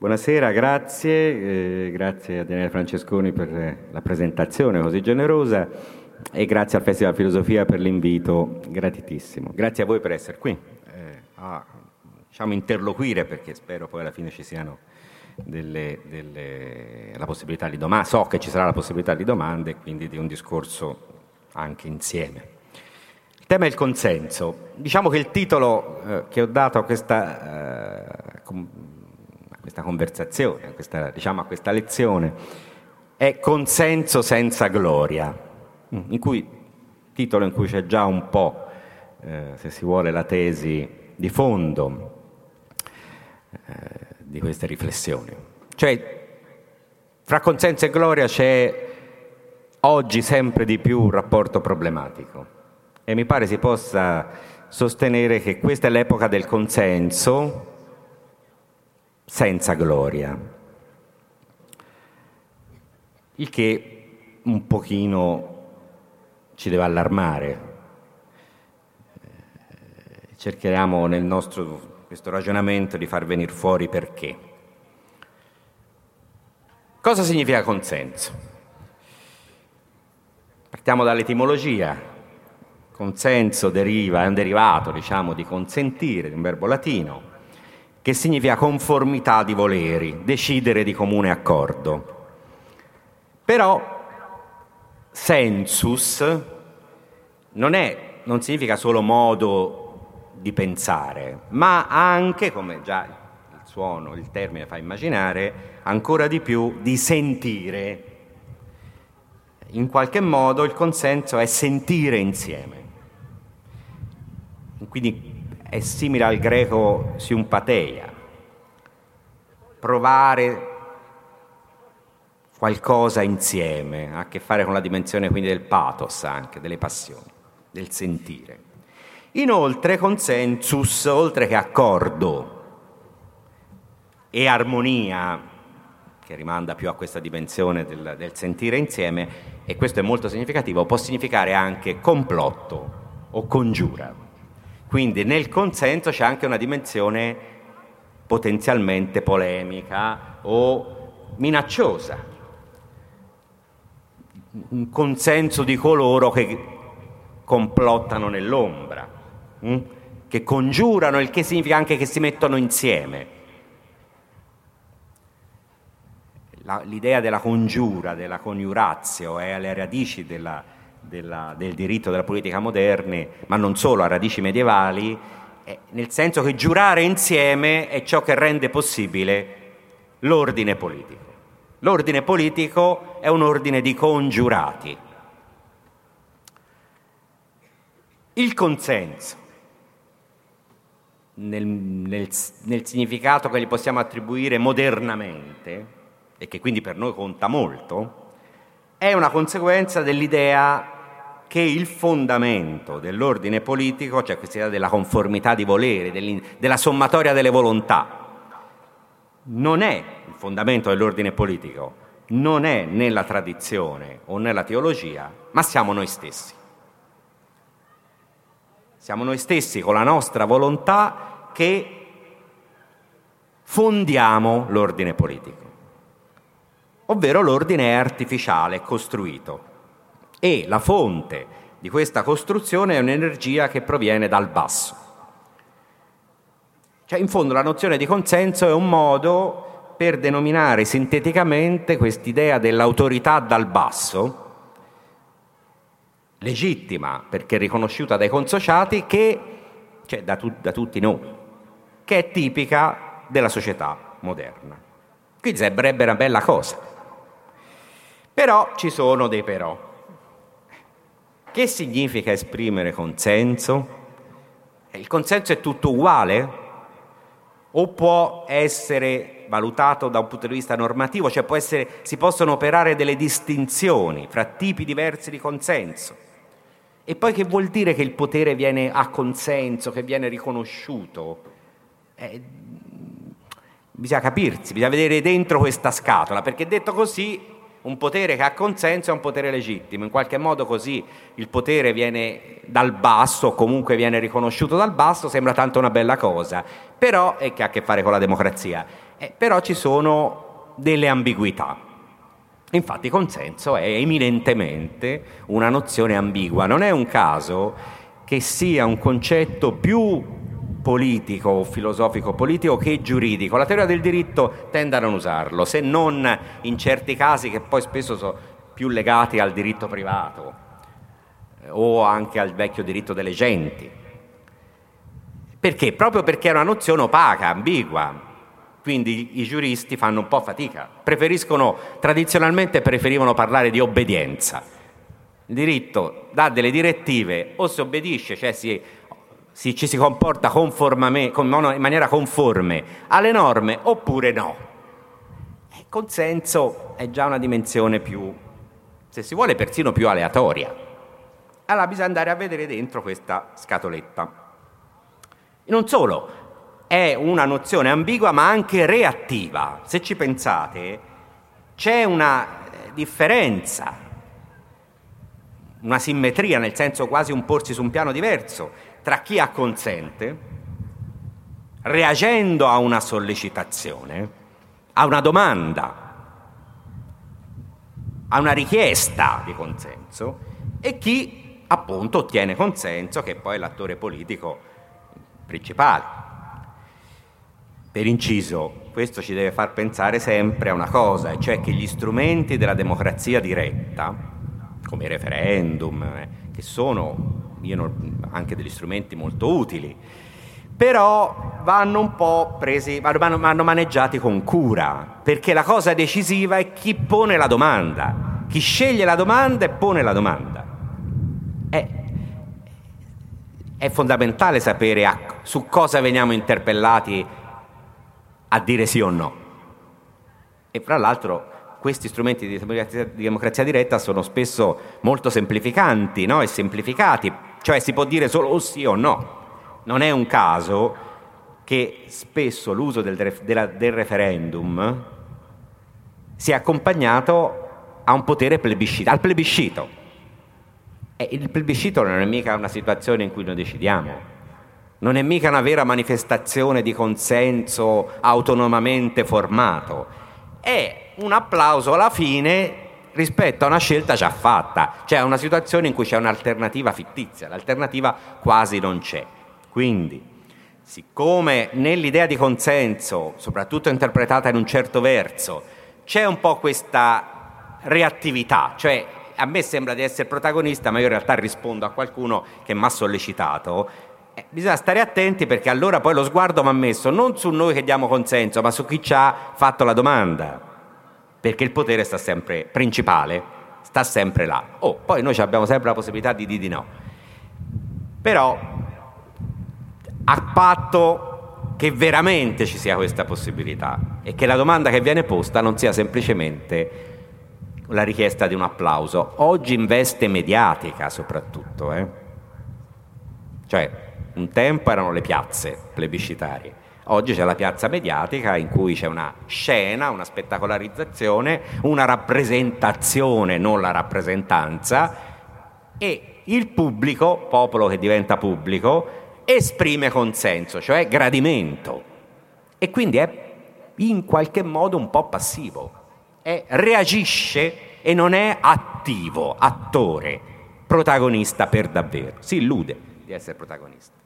Buonasera, grazie, eh, grazie a Daniele Francesconi per la presentazione così generosa e grazie al Festival Filosofia per l'invito gratitissimo. Grazie a voi per essere qui, eh, a diciamo, interloquire perché spero poi alla fine ci siano delle, delle, la possibilità di domande, so che ci sarà la possibilità di domande e quindi di un discorso anche insieme. Il tema è il consenso. Diciamo che il titolo eh, che ho dato a questa eh, questa conversazione, a questa, diciamo, a questa lezione, è Consenso senza gloria, in cui, titolo in cui c'è già un po', eh, se si vuole, la tesi di fondo eh, di queste riflessioni. Cioè, fra consenso e gloria c'è oggi sempre di più un rapporto problematico e mi pare si possa sostenere che questa è l'epoca del consenso senza gloria. Il che un pochino ci deve allarmare. Eh, cercheremo nel nostro questo ragionamento di far venire fuori perché. Cosa significa consenso? Partiamo dall'etimologia. Consenso deriva, è un derivato, diciamo, di consentire, di un verbo latino, che significa conformità di voleri, decidere di comune accordo. Però sensus non, è, non significa solo modo di pensare, ma anche, come già il suono, il termine fa immaginare, ancora di più di sentire. In qualche modo il consenso è sentire insieme. Quindi è simile al greco siumpateia, provare qualcosa insieme, ha a che fare con la dimensione quindi del pathos anche, delle passioni, del sentire. Inoltre consensus, oltre che accordo e armonia, che rimanda più a questa dimensione del, del sentire insieme, e questo è molto significativo, può significare anche complotto o congiura. Quindi nel consenso c'è anche una dimensione potenzialmente polemica o minacciosa, un consenso di coloro che complottano nell'ombra, hm? che congiurano, il che significa anche che si mettono insieme. l'idea della congiura, della coniurazio è alle radici della, della, del diritto della politica moderne, ma non solo, a radici medievali, eh, nel senso che giurare insieme è ciò che rende possibile l'ordine politico. L'ordine politico è un ordine di congiurati. Il consenso, nel, nel, nel significato che gli possiamo attribuire modernamente, e che quindi per noi conta molto, è una conseguenza dell'idea che il fondamento dell'ordine politico, cioè questa idea della conformità di voleri, della sommatoria delle volontà, non è il fondamento dell'ordine politico, non è nella tradizione o nella teologia, ma siamo noi stessi. Siamo noi stessi con la nostra volontà che fondiamo l'ordine politico, ovvero l'ordine è artificiale, è costruito e la fonte di questa costruzione è un'energia che proviene dal basso. Cioè, in fondo la nozione di consenso è un modo per denominare sinteticamente quest'idea dell'autorità dal basso, legittima perché riconosciuta dai consociati, che, cioè da, tu, da tutti noi, che è tipica della società moderna. Quindi sembrerebbe una bella cosa. Però ci sono dei però. Che significa esprimere consenso? Il consenso è tutto uguale? O può essere valutato da un punto di vista normativo, cioè essere, si possono operare delle distinzioni fra tipi diversi di consenso? E poi che vuol dire che il potere viene a consenso, che viene riconosciuto? Eh, bisogna capirsi, bisogna vedere dentro questa scatola, perché detto così un potere che ha consenso è un potere legittimo, in qualche modo così il potere viene dal basso, comunque viene riconosciuto dal basso, sembra tanto una bella cosa, però è che ha a che fare con la democrazia. Eh, però ci sono delle ambiguità. Infatti consenso è eminentemente una nozione ambigua, non è un caso che sia un concetto più politico filosofico politico che giuridico. La teoria del diritto tende a non usarlo, se non in certi casi che poi spesso sono più legati al diritto privato eh, o anche al vecchio diritto delle genti. Perché? Proprio perché è una nozione opaca, ambigua. Quindi i giuristi fanno un po' fatica. Preferiscono, tradizionalmente preferivano parlare di obbedienza. Il diritto dà delle direttive, o si obbedisce, cioè si si, ci si comporta in maniera conforme alle norme oppure no. Il consenso è già una dimensione più, se si vuole, persino più aleatoria. Allora bisogna andare a vedere dentro questa scatoletta. Non solo, è una nozione ambigua ma anche reattiva. Se ci pensate, c'è una eh, differenza, una simmetria, nel senso quasi un porsi su un piano diverso tra chi acconsente, reagendo a una sollecitazione, a una domanda, a una richiesta di consenso, e chi appunto ottiene consenso, che poi è l'attore politico principale. Per inciso, questo ci deve far pensare sempre a una cosa, cioè che gli strumenti della democrazia diretta, come i referendum, eh, che sono non, anche degli strumenti molto utili, però vanno un po' presi, vanno, vanno maneggiati con cura, perché la cosa decisiva è chi pone la domanda, chi sceglie la domanda e pone la domanda. È, è fondamentale sapere a, su cosa veniamo interpellati a dire sì o no. E fra l'altro questi strumenti di democrazia, di democrazia diretta sono spesso molto semplificanti no? e semplificati cioè si può dire solo sì o no. Non è un caso che spesso l'uso del, del referendum sia accompagnato a un potere plebiscito, al plebiscito. E il plebiscito non è mica una situazione in cui noi decidiamo, non è mica una vera manifestazione di consenso autonomamente formato, è un applauso alla fine rispetto a una scelta già fatta, cioè a una situazione in cui c'è un'alternativa fittizia, l'alternativa quasi non c'è. Quindi, siccome nell'idea di consenso, soprattutto interpretata in un certo verso, c'è un po' questa reattività, cioè a me sembra di essere protagonista, ma io in realtà rispondo a qualcuno che mi ha sollecitato, eh, bisogna stare attenti perché allora poi lo sguardo va messo non su noi che diamo consenso, ma su chi ci ha fatto la domanda perché il potere sta sempre, principale, sta sempre là. Oh, poi noi abbiamo sempre la possibilità di dire di no. Però, a patto che veramente ci sia questa possibilità e che la domanda che viene posta non sia semplicemente la richiesta di un applauso. Oggi in veste mediatica soprattutto, eh? Cioè, un tempo erano le piazze plebiscitarie Oggi c'è la piazza mediatica in cui c'è una scena, una spettacolarizzazione, una rappresentazione, non la rappresentanza, e il pubblico, popolo che diventa pubblico, esprime consenso, cioè gradimento. E quindi è in qualche modo un po' passivo, è, reagisce e non è attivo, attore, protagonista per davvero, si illude di essere protagonista.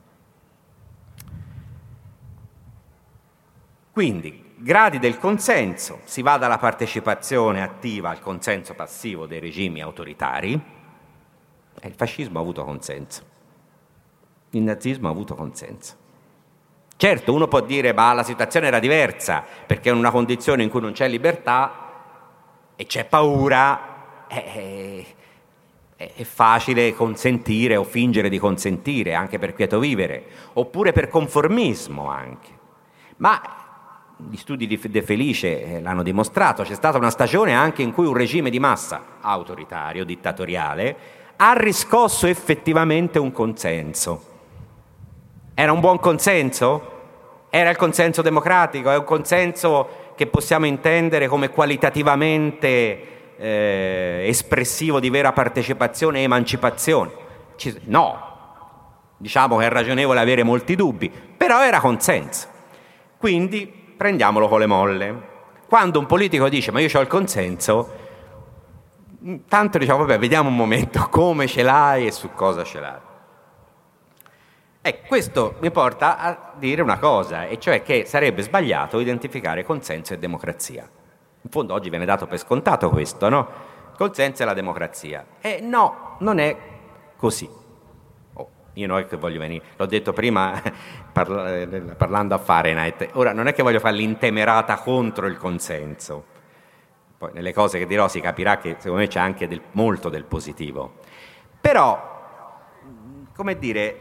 Quindi, gradi del consenso, si va dalla partecipazione attiva al consenso passivo dei regimi autoritari, e il fascismo ha avuto consenso, il nazismo ha avuto consenso. Certo, uno può dire, ma la situazione era diversa, perché in una condizione in cui non c'è libertà e c'è paura, è, è, è facile consentire o fingere di consentire, anche per quieto vivere, oppure per conformismo anche. Ma gli studi di De Felice eh, l'hanno dimostrato, c'è stata una stagione anche in cui un regime di massa autoritario, dittatoriale, ha riscosso effettivamente un consenso. Era un buon consenso? Era il consenso democratico? È un consenso che possiamo intendere come qualitativamente eh, espressivo di vera partecipazione e emancipazione? no, diciamo che è ragionevole avere molti dubbi, però era consenso. Quindi prendiamolo con le molle. Quando un politico dice ma io ho il consenso, tanto diciamo vabbè vediamo un momento come ce l'hai e su cosa ce l'hai. E questo mi porta a dire una cosa, e cioè che sarebbe sbagliato identificare consenso e democrazia. In fondo oggi viene dato per scontato questo, no? Consenso e la democrazia. E no, non è così. Io non è che voglio venire, l'ho detto prima parlando a Fahrenheit, ora non è che voglio fare l'intemerata contro il consenso. Poi nelle cose che dirò si capirà che secondo me c'è anche del, molto del positivo. Però, come dire,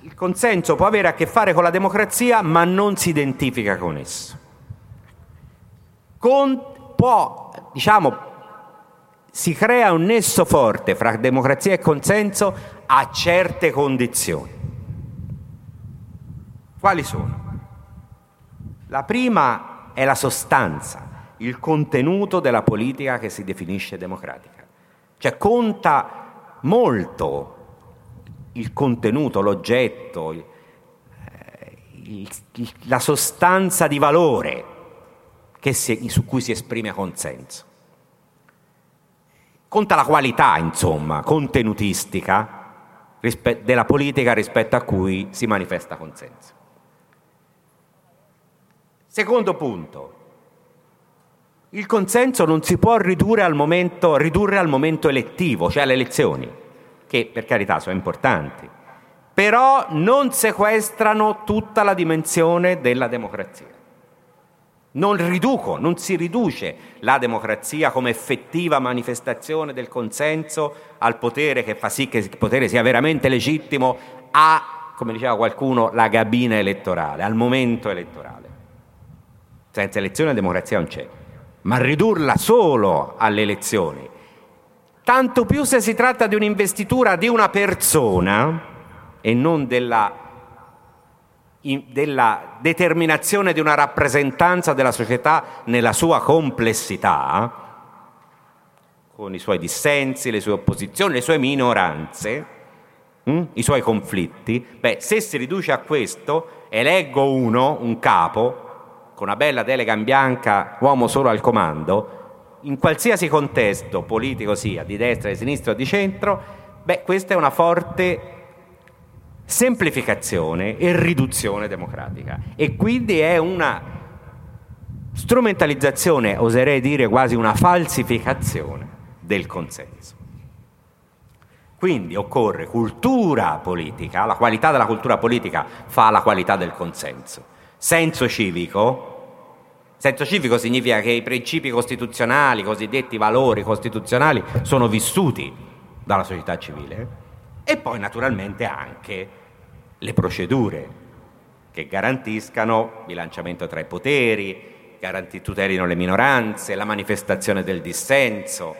il consenso può avere a che fare con la democrazia, ma non si identifica con esso. Con, può, diciamo, si crea un nesso forte fra democrazia e consenso a certe condizioni. Quali sono? La prima è la sostanza, il contenuto della politica che si definisce democratica. Cioè conta molto il contenuto, l'oggetto, il, la sostanza di valore si, su cui si esprime consenso. Conta la qualità, insomma, contenutistica della politica rispetto a cui si manifesta consenso. Secondo punto, il consenso non si può ridurre al momento, ridurre al momento elettivo, cioè alle elezioni che per carità sono importanti, però non sequestrano tutta la dimensione della democrazia. Non riduco, non si riduce la democrazia come effettiva manifestazione del consenso al potere che fa sì che il potere sia veramente legittimo a, come diceva qualcuno, la gabina elettorale, al momento elettorale. Senza elezione la democrazia non c'è, ma ridurla solo alle elezioni tanto più se si tratta di un'investitura di una persona e non della, della determinazione di una rappresentanza della società nella sua complessità, con i suoi dissensi, le sue opposizioni, le sue minoranze, hm, i suoi conflitti, beh, se si riduce a questo, eleggo uno, un capo, con una bella delega in bianca, uomo solo al comando, in qualsiasi contesto politico sia, di destra, di sinistra o di centro, beh, questa è una forte semplificazione e riduzione democratica e quindi è una strumentalizzazione, oserei dire quasi una falsificazione del consenso. Quindi occorre cultura politica, la qualità della cultura politica fa la qualità del consenso. Senso civico, Senso civico significa che i principi costituzionali, i cosiddetti valori costituzionali, sono vissuti dalla società civile e poi naturalmente anche le procedure che garantiscano bilanciamento tra i poteri, tutelino le minoranze, la manifestazione del dissenso,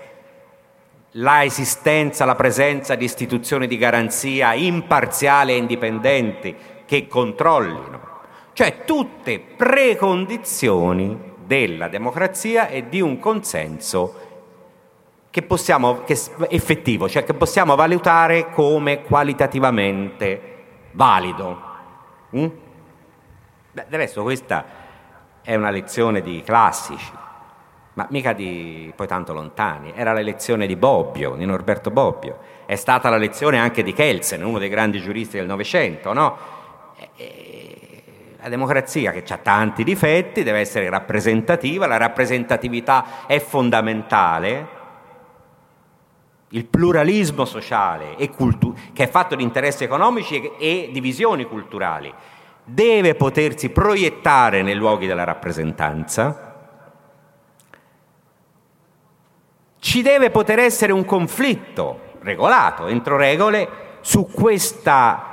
la esistenza, la presenza di istituzioni di garanzia imparziali e indipendenti che controllino. Cioè tutte precondizioni della democrazia e di un consenso che possiamo, che effettivo, cioè che possiamo valutare come qualitativamente valido. Mm? Beh, del resto questa è una lezione di classici, ma mica di poi tanto lontani. Era la lezione di Bobbio, di Norberto Bobbio. È stata la lezione anche di Kelsen, uno dei grandi giuristi del Novecento, no? La democrazia, che ha tanti difetti, deve essere rappresentativa, la rappresentatività è fondamentale, il pluralismo sociale cultu- che è fatto di interessi economici e, e divisioni culturali deve potersi proiettare nei luoghi della rappresentanza, ci deve poter essere un conflitto regolato entro regole su questa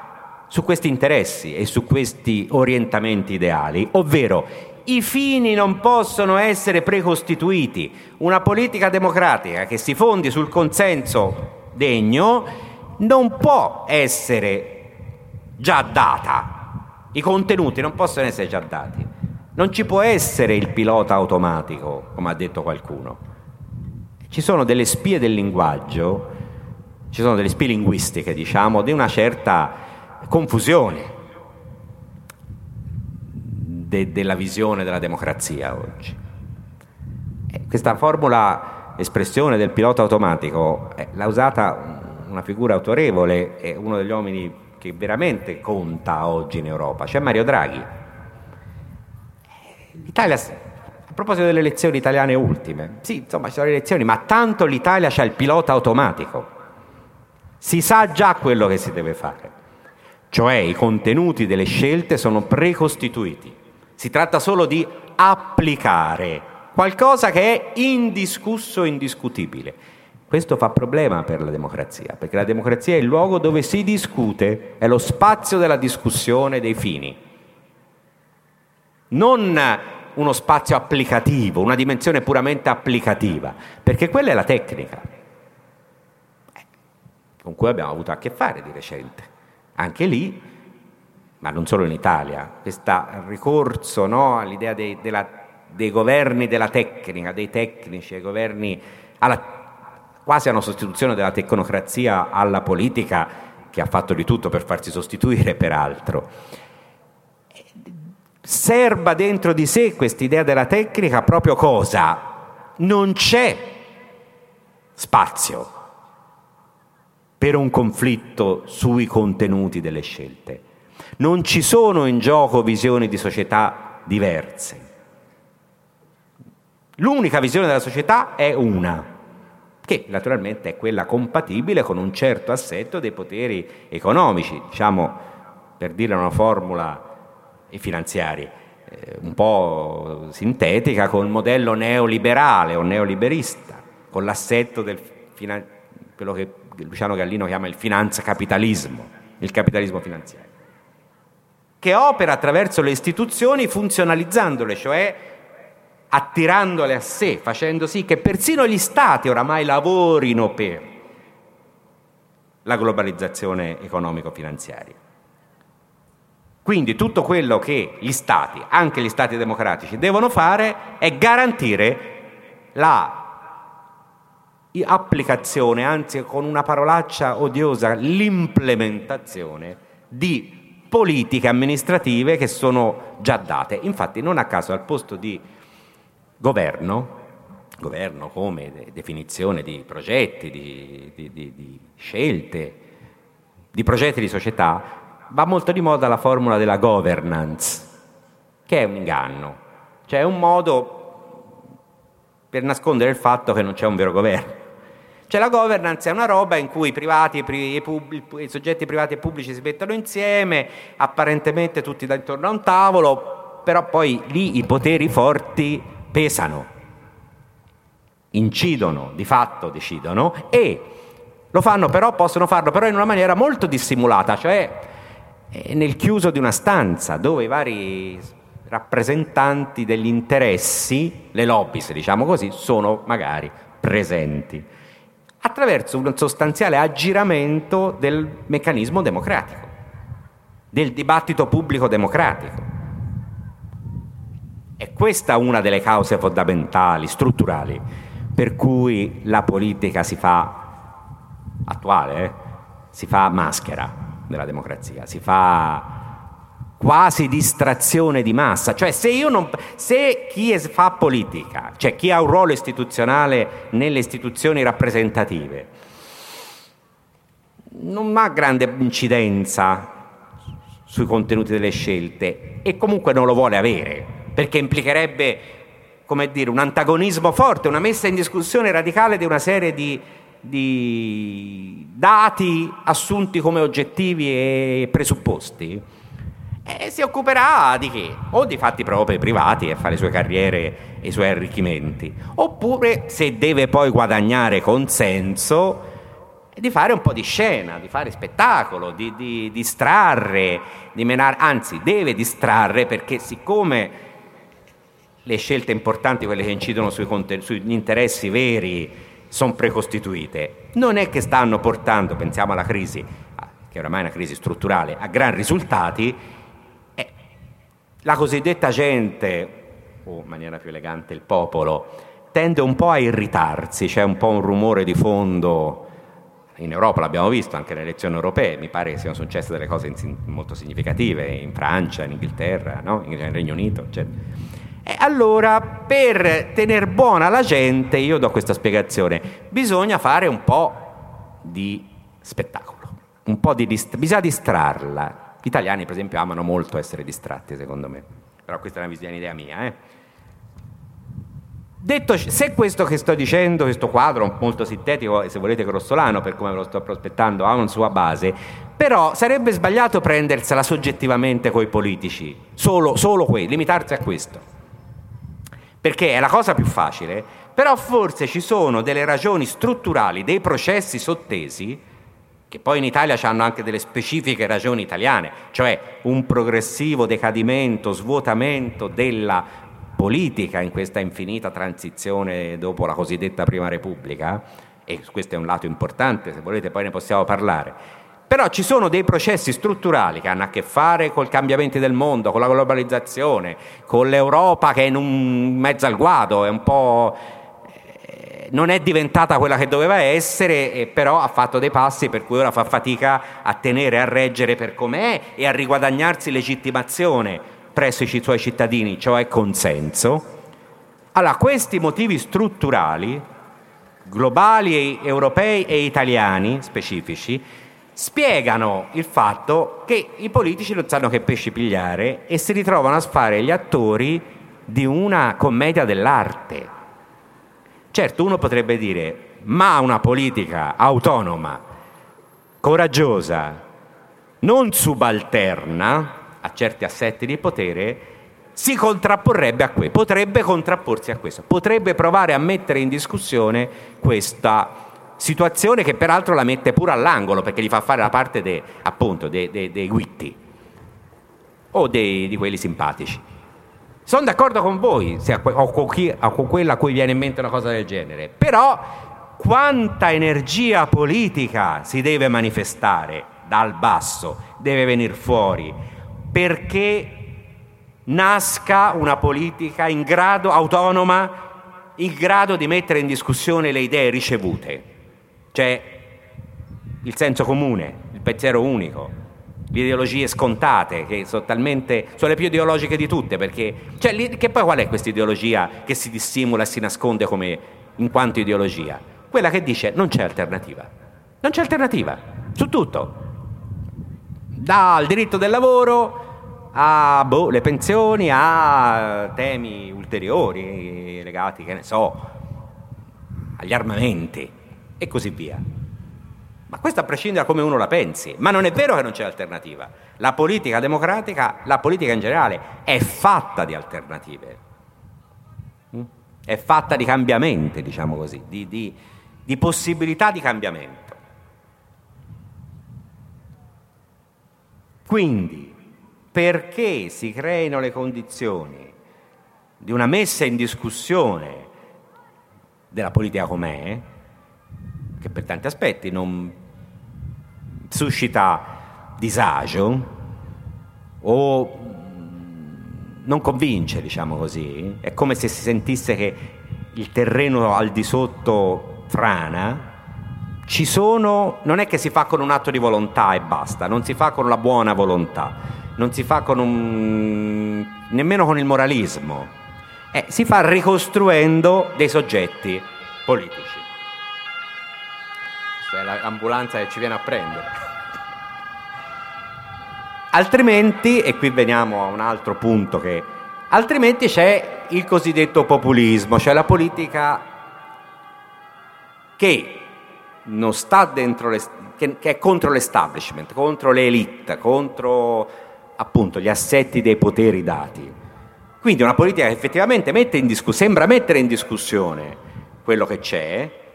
su questi interessi e su questi orientamenti ideali, ovvero i fini non possono essere precostituiti. Una politica democratica che si fondi sul consenso degno non può essere già data. I contenuti non possono essere già dati. Non ci può essere il pilota automatico, come ha detto qualcuno. Ci sono delle spie del linguaggio, ci sono delle spie linguistiche, diciamo, di una certa confusione. De, della visione della democrazia oggi. E questa formula, espressione del pilota automatico, eh, l'ha usata una figura autorevole, è uno degli uomini che veramente conta oggi in Europa, c'è Mario Draghi. L'Italia, a proposito delle elezioni italiane ultime, sì, insomma ci sono le elezioni, ma tanto l'Italia c'ha il pilota automatico, si sa già quello che si deve fare, cioè i contenuti delle scelte sono precostituiti, si tratta solo di applicare qualcosa che è indiscusso indiscutibile. Questo fa problema per la democrazia, perché la democrazia è il luogo dove si discute, è lo spazio della discussione dei fini. Non uno spazio applicativo, una dimensione puramente applicativa, perché quella è la tecnica eh, con cui abbiamo avuto a che fare di recente. Anche lì, ma non solo in Italia, questo ricorso no, all'idea dei, della, dei governi della tecnica, dei tecnici, ai governi alla quasi a una sostituzione della tecnocrazia alla politica che ha fatto di tutto per farsi sostituire peraltro. Serba dentro di sé quest'idea della tecnica proprio cosa? Non c'è spazio per un conflitto sui contenuti delle scelte. Non ci sono in gioco visioni di società diverse. L'unica visione della società è una, che naturalmente è quella compatibile con un certo assetto dei poteri economici, diciamo per dire una formula e finanziari, eh, un po' sintetica col modello neoliberale o neoliberista, con l'assetto del finan- quello che Luciano Gallino chiama il finanza capitalismo, il capitalismo finanziario, che opera attraverso le istituzioni funzionalizzandole, cioè attirandole a sé, facendo sì che persino gli stati oramai lavorino per la globalizzazione economico-finanziaria. Quindi tutto quello che gli stati, anche gli stati democratici, devono fare è garantire la applicazione, anzi con una parolaccia odiosa, l'implementazione di politiche amministrative che sono già date. Infatti non a caso al posto di Governo, governo come definizione di progetti, di, di, di, di scelte, di progetti di società, va molto di moda la formula della governance, che è un inganno, cioè è un modo per nascondere il fatto che non c'è un vero governo. Cioè la governance è una roba in cui i, privati, i, soggetti privati e pubblici si mettono insieme, apparentemente tutti da intorno a un tavolo, però poi lì i poteri forti pesano, incidono, di fatto decidono e lo fanno però, possono farlo però in una maniera molto dissimulata, cioè eh, nel chiuso di una stanza dove i vari rappresentanti degli interessi, le lobby, se diciamo così, sono magari presenti, attraverso un sostanziale aggiramento del meccanismo democratico, del dibattito pubblico democratico. È questa una delle cause fondamentali, strutturali, per cui la politica si fa attuale, eh? si fa maschera della democrazia, si fa quasi distrazione di massa. Cioè se, non, se chi fa politica, cioè chi ha un ruolo istituzionale nelle istituzioni rappresentative, non ha grande incidenza sui contenuti delle scelte e comunque non lo vuole avere perché implicherebbe come dire, un antagonismo forte, una messa in discussione radicale di una serie di, di dati assunti come oggettivi e presupposti, e si occuperà di che? O di fatti propri privati e fare le sue carriere e i suoi arricchimenti, oppure se deve poi guadagnare consenso, di fare un po' di scena, di fare spettacolo, di, di distrarre, di menare, anzi deve distrarre perché siccome le scelte importanti, quelle che incidono sui sugli interessi veri, sono precostituite. Non è che stanno portando, pensiamo alla crisi, che oramai è una crisi strutturale, a gran risultati. La cosiddetta gente, o in maniera più elegante il popolo, tende un po' a irritarsi, c'è un po' un rumore di fondo. in Europa l'abbiamo visto anche nelle elezioni europee, mi pare che siano successe delle cose molto significative in Francia, in Inghilterra, no? in Regno Unito, eccetera. E allora, per tenere buona la gente, io do questa spiegazione, bisogna fare un po' di spettacolo, un po' di dist- bisogna distrarla. Gli italiani, per esempio, amano molto essere distratti, secondo me, però questa è una visione idea mia, eh? Detto, se questo che sto dicendo, questo quadro molto sintetico e se volete grossolano per come ve lo sto prospettando, ha una sua base, però sarebbe sbagliato prendersela soggettivamente coi politici, solo, solo quelli, limitarsi a questo. Perché è la cosa più facile, però forse ci sono delle ragioni strutturali, dei processi sottesi, che poi in Italia hanno anche delle specifiche ragioni italiane, cioè un progressivo decadimento, svuotamento della politica in questa infinita transizione dopo la cosiddetta Prima Repubblica, e questo è un lato importante, se volete poi ne possiamo parlare, però ci sono dei processi strutturali che hanno a che fare col cambiamento del mondo, con la globalizzazione, con l'Europa che è in un mezzo al guado, è un po' non è diventata quella che doveva essere, però ha fatto dei passi per cui ora fa fatica a tenere, a reggere per com'è e a riguadagnarsi legittimazione presso i suoi cittadini, cioè consenso, allora questi motivi strutturali, globali, europei e italiani specifici, spiegano il fatto che i politici non sanno che pesci pigliare e si ritrovano a fare gli attori di una commedia dell'arte. Certo, uno potrebbe dire, ma una politica autonoma, coraggiosa, non subalterna, a certi assetti di potere, si contrapporrebbe a questo, potrebbe contrapporsi a questo, potrebbe provare a mettere in discussione questa situazione che peraltro la mette pure all'angolo perché gli fa fare la parte de, appunto dei, dei, dei guitti o dei, di quelli simpatici. Sono d'accordo con voi se, o, con chi, o con quella a cui viene in mente una cosa del genere, però quanta energia politica si deve manifestare dal basso, deve venire fuori perché nasca una politica in grado, autonoma, in grado di mettere in discussione le idee ricevute, cioè il senso comune, il pensiero unico, ideologie scontate, che sono talmente, sono le più ideologiche di tutte, perché, cioè, che poi qual è questa ideologia che si dissimula e si nasconde come in quanto ideologia? Quella che dice non c'è alternativa, non c'è alternativa, su tutto, dal diritto del lavoro a boh, le pensioni, a temi ulteriori legati, che ne so, agli armamenti e così via. Ma questo a prescindere da come uno la pensi, ma non è vero che non c'è alternativa. La politica democratica, la politica in generale, è fatta di alternative, mm? è fatta di cambiamenti, diciamo così, di, di, di possibilità di cambiamento. Quindi, perché si creino le condizioni di una messa in discussione della politica com'è, che per tanti aspetti non suscita disagio o non convince, diciamo così, è come se si sentisse che il terreno al di sotto frana, ci sono, non è che si fa con un atto di volontà e basta, non si fa con la buona volontà, non si fa con un, nemmeno con il moralismo, eh, si fa ricostruendo dei soggetti politici. Questa è l'ambulanza che ci viene a prendere. Altrimenti, e qui veniamo a un altro punto che altrimenti c'è il cosiddetto populismo, cioè la politica che le, che, che è contro l'establishment, contro le elite, contro appunto gli assetti dei poteri dati. Quindi una politica che effettivamente mette discuss- sembra mettere in discussione quello che c'è,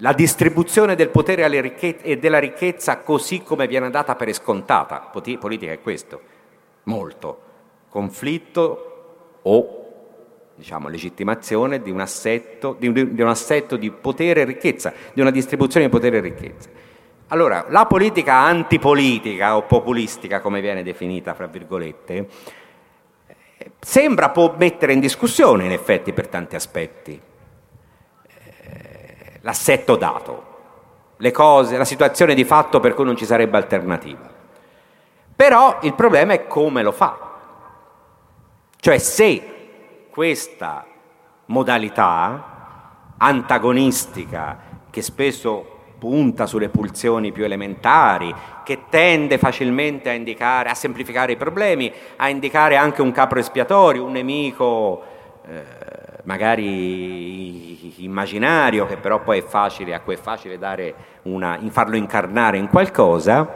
la distribuzione del potere ricche- e della ricchezza così come viene data per scontata. Politica è questo, molto. Conflitto o diciamo, legittimazione di un, assetto, di, un, di un assetto di potere e ricchezza, di una distribuzione di potere e ricchezza. Allora, la politica antipolitica o populistica, come viene definita, fra virgolette, sembra può mettere in discussione, in effetti, per tanti aspetti, eh, l'assetto dato. le cose, la situazione di fatto per cui non ci sarebbe alternativa. Però il problema è come lo fa. Cioè se questa modalità antagonistica che spesso punta sulle pulsioni più elementari, che tende facilmente a indicare, a semplificare i problemi, a indicare anche un capro espiatorio, un nemico eh, magari immaginario, che però poi è facile, a cui è facile una, farlo incarnare in qualcosa.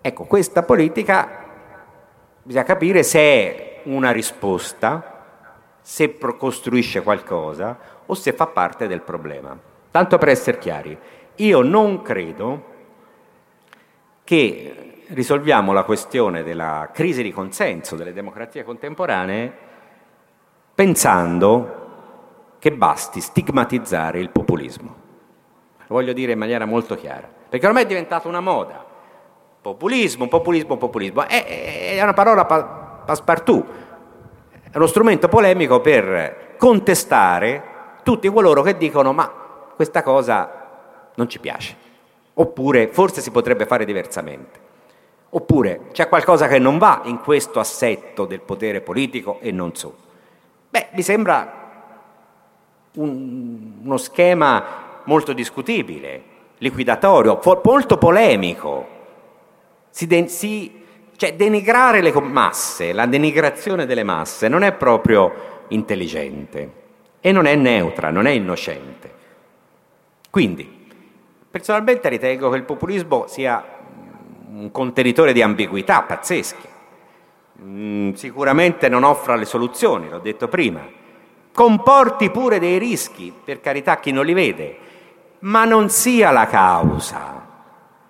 Ecco, questa politica bisogna capire se è una risposta, se costruisce qualcosa o se fa parte del problema. Tanto per essere chiari, io non credo che risolviamo la questione della crisi di consenso delle democrazie contemporanee pensando che basti stigmatizzare il populismo. Lo voglio dire in maniera molto chiara, perché ormai è diventata una moda. Populismo, populismo, populismo. È, è una parola passepartout, è uno strumento polemico per contestare tutti coloro che dicono ma questa cosa non ci piace, oppure forse si potrebbe fare diversamente, oppure c'è qualcosa che non va in questo assetto del potere politico e non so. Beh, mi sembra un, uno schema molto discutibile, liquidatorio, molto polemico. Si de, si, cioè, denigrare le masse, la denigrazione delle masse non è proprio intelligente e non è neutra, non è innocente. Quindi, Personalmente ritengo che il populismo sia un contenitore di ambiguità pazzesche. Mm, sicuramente non offra le soluzioni, l'ho detto prima. Comporti pure dei rischi, per carità chi non li vede, ma non sia la causa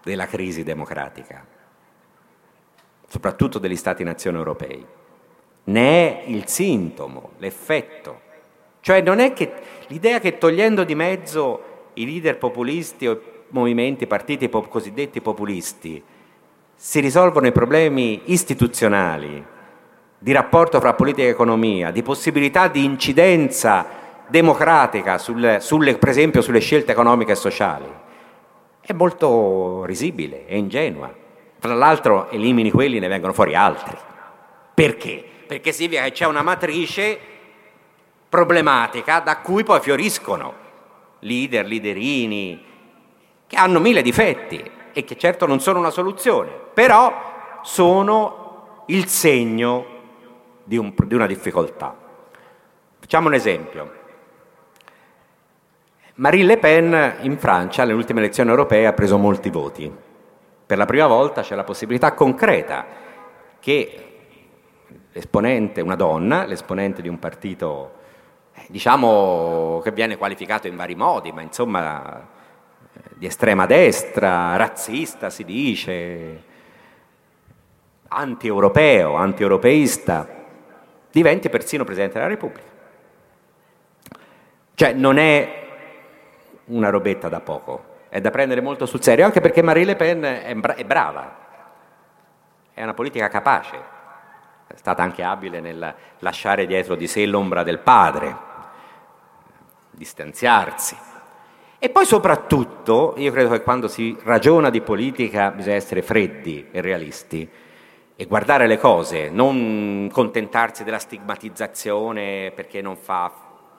della crisi democratica, soprattutto degli Stati-nazione europei. Ne è il sintomo, l'effetto. Cioè non è che l'idea che togliendo di mezzo i leader populisti o movimenti, partiti pop, cosiddetti populisti, si risolvono i problemi istituzionali, di rapporto fra politica e economia, di possibilità di incidenza democratica, sulle, sulle, per esempio sulle scelte economiche e sociali, è molto risibile, è ingenua. Tra l'altro elimini quelli e ne vengono fuori altri. Perché? Perché significa che c'è una matrice problematica da cui poi fioriscono leader, leaderini, che hanno mille difetti e che certo non sono una soluzione, però sono il segno di, un, di una difficoltà. Facciamo un esempio. Marine Le Pen in Francia alle ultime elezioni europee ha preso molti voti. Per la prima volta c'è la possibilità concreta che l'esponente, una donna, l'esponente di un partito, eh, diciamo che viene qualificato in vari modi, ma insomma di estrema destra, razzista si dice, anti-europeo, anti-europeista, diventi persino Presidente della Repubblica. Cioè non è una robetta da poco, è da prendere molto sul serio, anche perché Marie Le Pen è, bra- è brava, è una politica capace, è stata anche abile nel lasciare dietro di sé l'ombra del padre, distanziarsi e poi soprattutto, io credo che quando si ragiona di politica bisogna essere freddi e realisti e guardare le cose, non contentarsi della stigmatizzazione perché non fa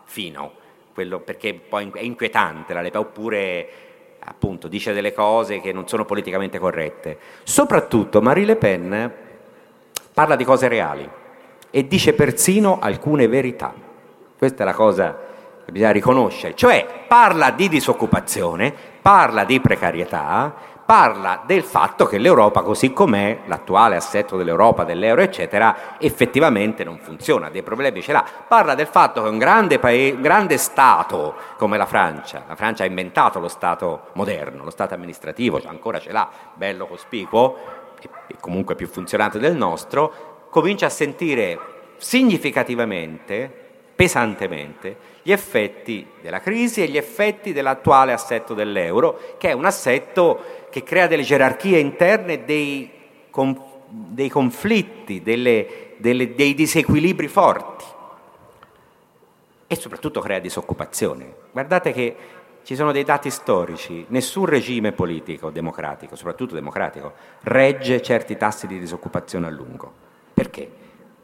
fino, quello perché poi è inquietante la Lepre, oppure appunto dice delle cose che non sono politicamente corrette. Soprattutto Marie Le Pen parla di cose reali e dice persino alcune verità. Questa è la cosa bisogna riconoscere, cioè parla di disoccupazione, parla di precarietà, parla del fatto che l'Europa così com'è, l'attuale assetto dell'Europa, dell'euro, eccetera, effettivamente non funziona, dei problemi ce l'ha. Parla del fatto che un grande, paese, un grande Stato come la Francia, la Francia ha inventato lo Stato moderno, lo Stato amministrativo, cioè ancora ce l'ha, bello cospicuo e comunque più funzionante del nostro, comincia a sentire significativamente pesantemente gli effetti della crisi e gli effetti dell'attuale assetto dell'euro, che è un assetto che crea delle gerarchie interne, dei, dei conflitti, delle, delle, dei disequilibri forti e soprattutto crea disoccupazione. Guardate che ci sono dei dati storici, nessun regime politico democratico, soprattutto democratico, regge certi tassi di disoccupazione a lungo.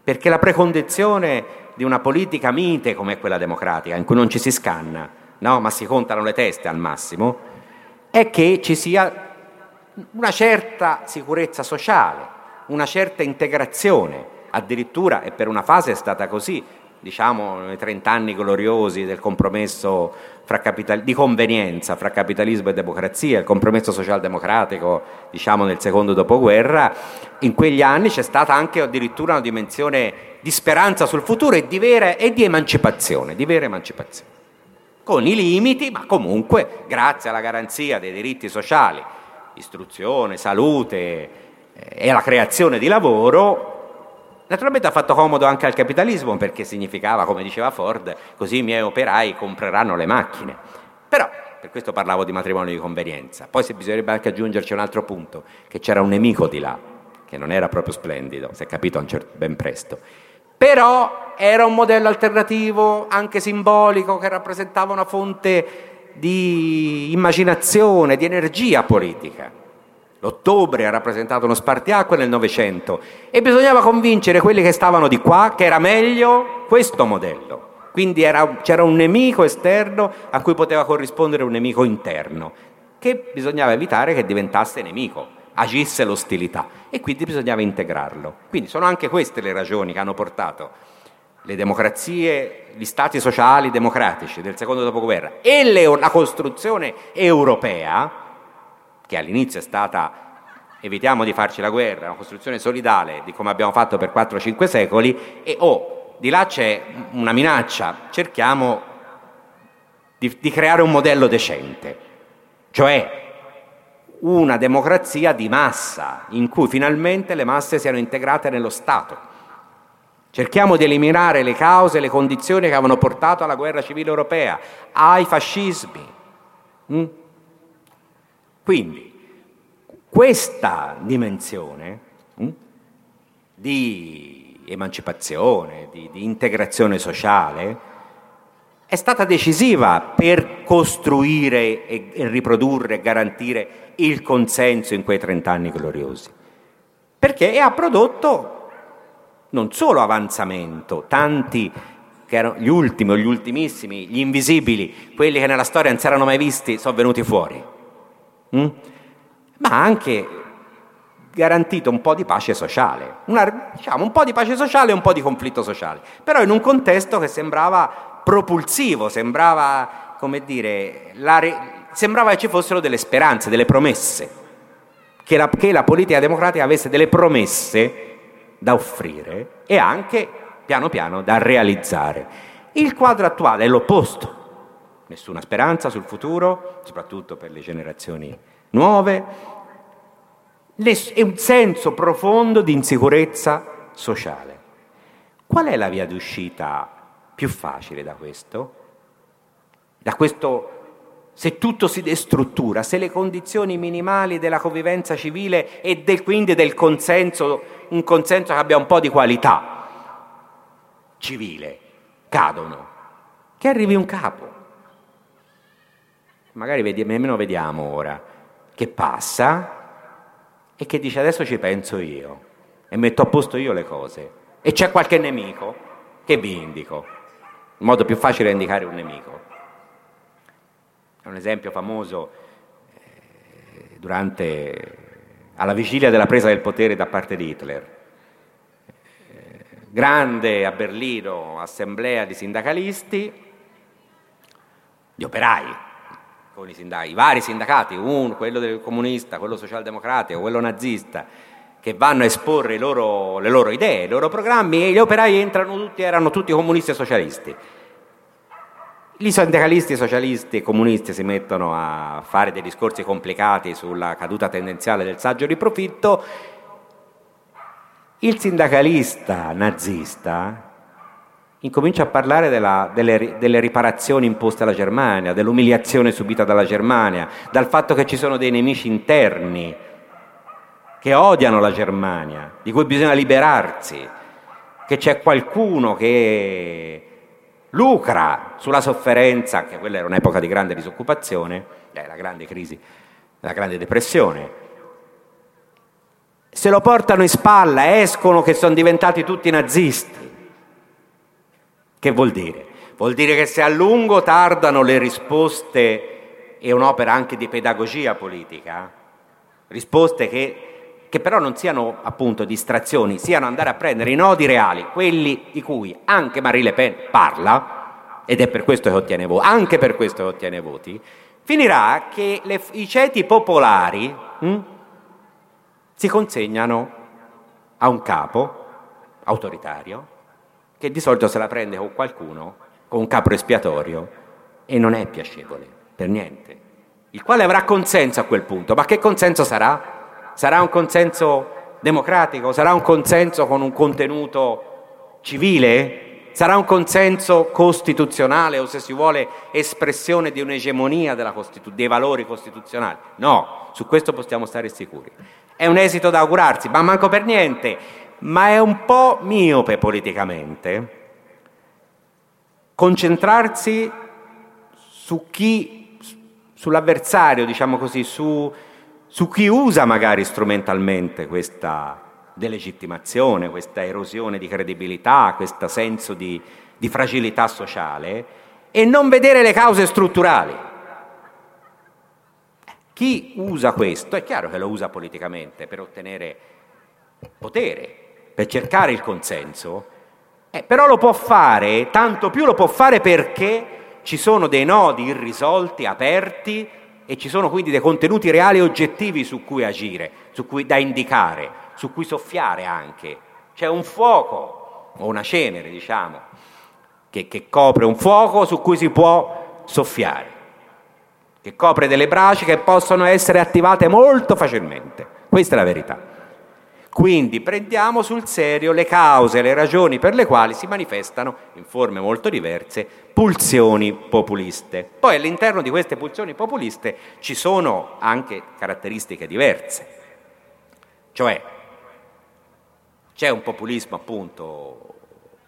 Perché? La precondizione di una politica mite come quella democratica, in cui non ci si scanna, no? ma si contano le teste al massimo, è che ci sia una certa sicurezza sociale, una certa integrazione, addirittura e per una fase è stata così, diciamo nei 30 anni gloriosi del compromesso capital- di convenienza fra capitalismo e democrazia, il compromesso socialdemocratico diciamo nel secondo dopoguerra, in quegli anni c'è stata anche addirittura una dimensione di speranza sul futuro e di, vera, e di emancipazione, di vera emancipazione, con i limiti, ma comunque grazie alla garanzia dei diritti sociali, istruzione, salute eh, e alla creazione di lavoro, Naturalmente ha fatto comodo anche al capitalismo perché significava, come diceva Ford, così i miei operai compreranno le macchine. Però, per questo parlavo di matrimonio di convenienza. Poi se bisognerebbe anche aggiungerci un altro punto, che c'era un nemico di là, che non era proprio splendido, si è capito ben presto. Però era un modello alternativo, anche simbolico, che rappresentava una fonte di immaginazione, di energia politica. L'ottobre ha rappresentato uno spartiacque nel Novecento e bisognava convincere quelli che stavano di qua che era meglio questo modello. Quindi era, c'era un nemico esterno a cui poteva corrispondere un nemico interno, che bisognava evitare che diventasse nemico, agisse l'ostilità e quindi bisognava integrarlo. Quindi sono anche queste le ragioni che hanno portato le democrazie, gli stati sociali democratici del secondo dopoguerra e le, la costruzione europea che all'inizio è stata evitiamo di farci la guerra, una costruzione solidale di come abbiamo fatto per 4-5 secoli e oh, di là c'è una minaccia, cerchiamo di, di creare un modello decente, cioè una democrazia di massa, in cui finalmente le masse siano integrate nello Stato. Cerchiamo di eliminare le cause, le condizioni che avevano portato alla guerra civile europea, ai fascismi. Mm? Quindi questa dimensione hm, di emancipazione, di, di integrazione sociale, è stata decisiva per costruire e riprodurre e garantire il consenso in quei trent'anni gloriosi, perché ha prodotto non solo avanzamento, tanti che erano gli ultimi o gli ultimissimi, gli invisibili, quelli che nella storia non si erano mai visti, sono venuti fuori Mm? ma anche garantito un po' di pace sociale, una, diciamo, un po' di pace sociale e un po' di conflitto sociale, però in un contesto che sembrava propulsivo, sembrava, come dire, la, sembrava che ci fossero delle speranze, delle promesse, che la, che la politica democratica avesse delle promesse da offrire e anche piano piano da realizzare. Il quadro attuale è l'opposto nessuna speranza sul futuro, soprattutto per le generazioni nuove, e un senso profondo di insicurezza sociale. Qual è la via d'uscita più facile da questo? Da questo se tutto si destruttura, se le condizioni minimali della convivenza civile e del, quindi del consenso, un consenso che abbia un po' di qualità civile, cadono, che arrivi un capo magari nemmeno vediamo ora, che passa e che dice adesso ci penso io e metto a posto io le cose e c'è qualche nemico che vi indico. Il modo più facile è indicare un nemico. È un esempio famoso eh, durante, alla vigilia della presa del potere da parte di Hitler. Eh, grande a Berlino assemblea di sindacalisti, di operai, con i sindacati, i vari sindacati, uno, quello del comunista, quello socialdemocratico, quello nazista, che vanno a esporre loro, le loro idee, i loro programmi e gli operai entrano tutti, erano tutti comunisti e socialisti. Gli sindacalisti, socialisti e comunisti si mettono a fare dei discorsi complicati sulla caduta tendenziale del saggio di profitto. Il sindacalista nazista incomincia a parlare della, delle, delle, riparazioni imposte alla Germania, dell'umiliazione subita dalla Germania, dal fatto che ci sono dei nemici interni che odiano la Germania, di cui bisogna liberarsi, che c'è qualcuno che lucra sulla sofferenza, che quella era un'epoca di grande disoccupazione, eh, la grande crisi, la grande depressione, se lo portano in spalla, escono che sono diventati tutti nazisti. Che vuol dire? Vuol dire che se a lungo tardano le risposte, è un'opera anche di pedagogia politica, risposte che, che però non siano appunto distrazioni, siano andare a prendere i nodi reali, quelli di cui anche Marie Le Pen parla, ed è per questo che ottiene voti, anche per questo che ottiene voti, finirà che le, i ceti popolari hm, si consegnano a un capo autoritario che di solito se la prende con qualcuno, con un capo espiatorio, e non è piacevole, per niente. Il quale avrà consenso a quel punto, ma che consenso sarà? Sarà un consenso democratico? Sarà un consenso con un contenuto civile? Sarà un consenso costituzionale o se si vuole espressione di un'egemonia Costitu- dei valori costituzionali? No, su questo possiamo stare sicuri. È un esito da augurarsi, ma manco per niente, ma è un po' miope politicamente concentrarsi su chi, sull'avversario, diciamo così, su, su chi usa magari strumentalmente questa delegittimazione, questa erosione di credibilità, questo senso di, di fragilità sociale e non vedere le cause strutturali. Chi usa questo è chiaro che lo usa politicamente per ottenere potere, per cercare il consenso, eh, però lo può fare, tanto più lo può fare perché ci sono dei nodi irrisolti, aperti e ci sono quindi dei contenuti reali e oggettivi su cui agire, su cui da indicare, su cui soffiare anche. C'è un fuoco o una cenere, diciamo, che, che copre un fuoco su cui si può soffiare che copre delle braci che possono essere attivate molto facilmente. Questa è la verità. Quindi prendiamo sul serio le cause, le ragioni per le quali si manifestano, in forme molto diverse, pulsioni populiste. Poi all'interno di queste pulsioni populiste ci sono anche caratteristiche diverse. Cioè, c'è un populismo appunto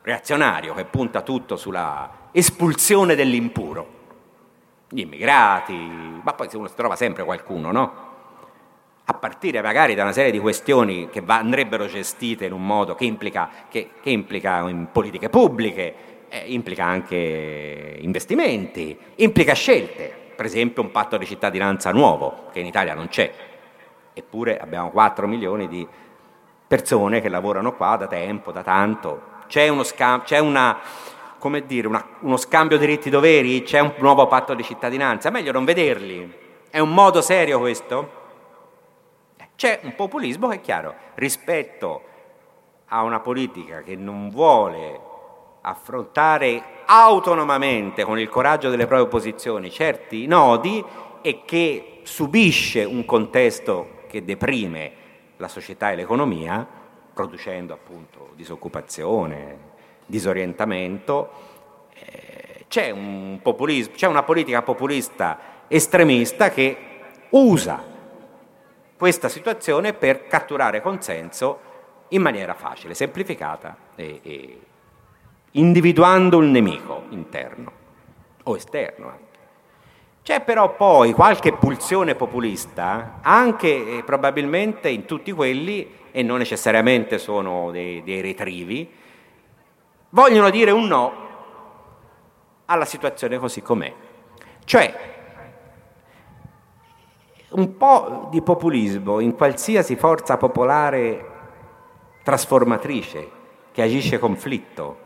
reazionario che punta tutto sulla espulsione dell'impuro gli immigrati, ma poi uno si trova sempre qualcuno, no? A partire magari da una serie di questioni che va, andrebbero gestite in un modo che implica, che, che implica in politiche pubbliche, eh, implica anche investimenti, implica scelte, per esempio un patto di cittadinanza nuovo, che in Italia non c'è, eppure abbiamo 4 milioni di persone che lavorano qua da tempo, da tanto, c'è, uno scam- c'è una dire, una, uno scambio diritti-doveri? C'è un nuovo patto di cittadinanza? Meglio non vederli. È un modo serio questo? C'è un populismo che è chiaro, rispetto a una politica che non vuole affrontare autonomamente, con il coraggio delle proprie posizioni, certi nodi e che subisce un contesto che deprime la società e l'economia, producendo appunto disoccupazione, disorientamento, eh, c'è, un c'è una politica populista estremista che usa questa situazione per catturare consenso in maniera facile, semplificata e, e individuando un nemico interno o esterno anche. C'è però poi qualche pulsione populista, anche eh, probabilmente in tutti quelli, e non necessariamente sono dei, dei retrivi, vogliono dire un no alla situazione così com'è. Cioè, un po' di populismo in qualsiasi forza popolare trasformatrice che agisce conflitto,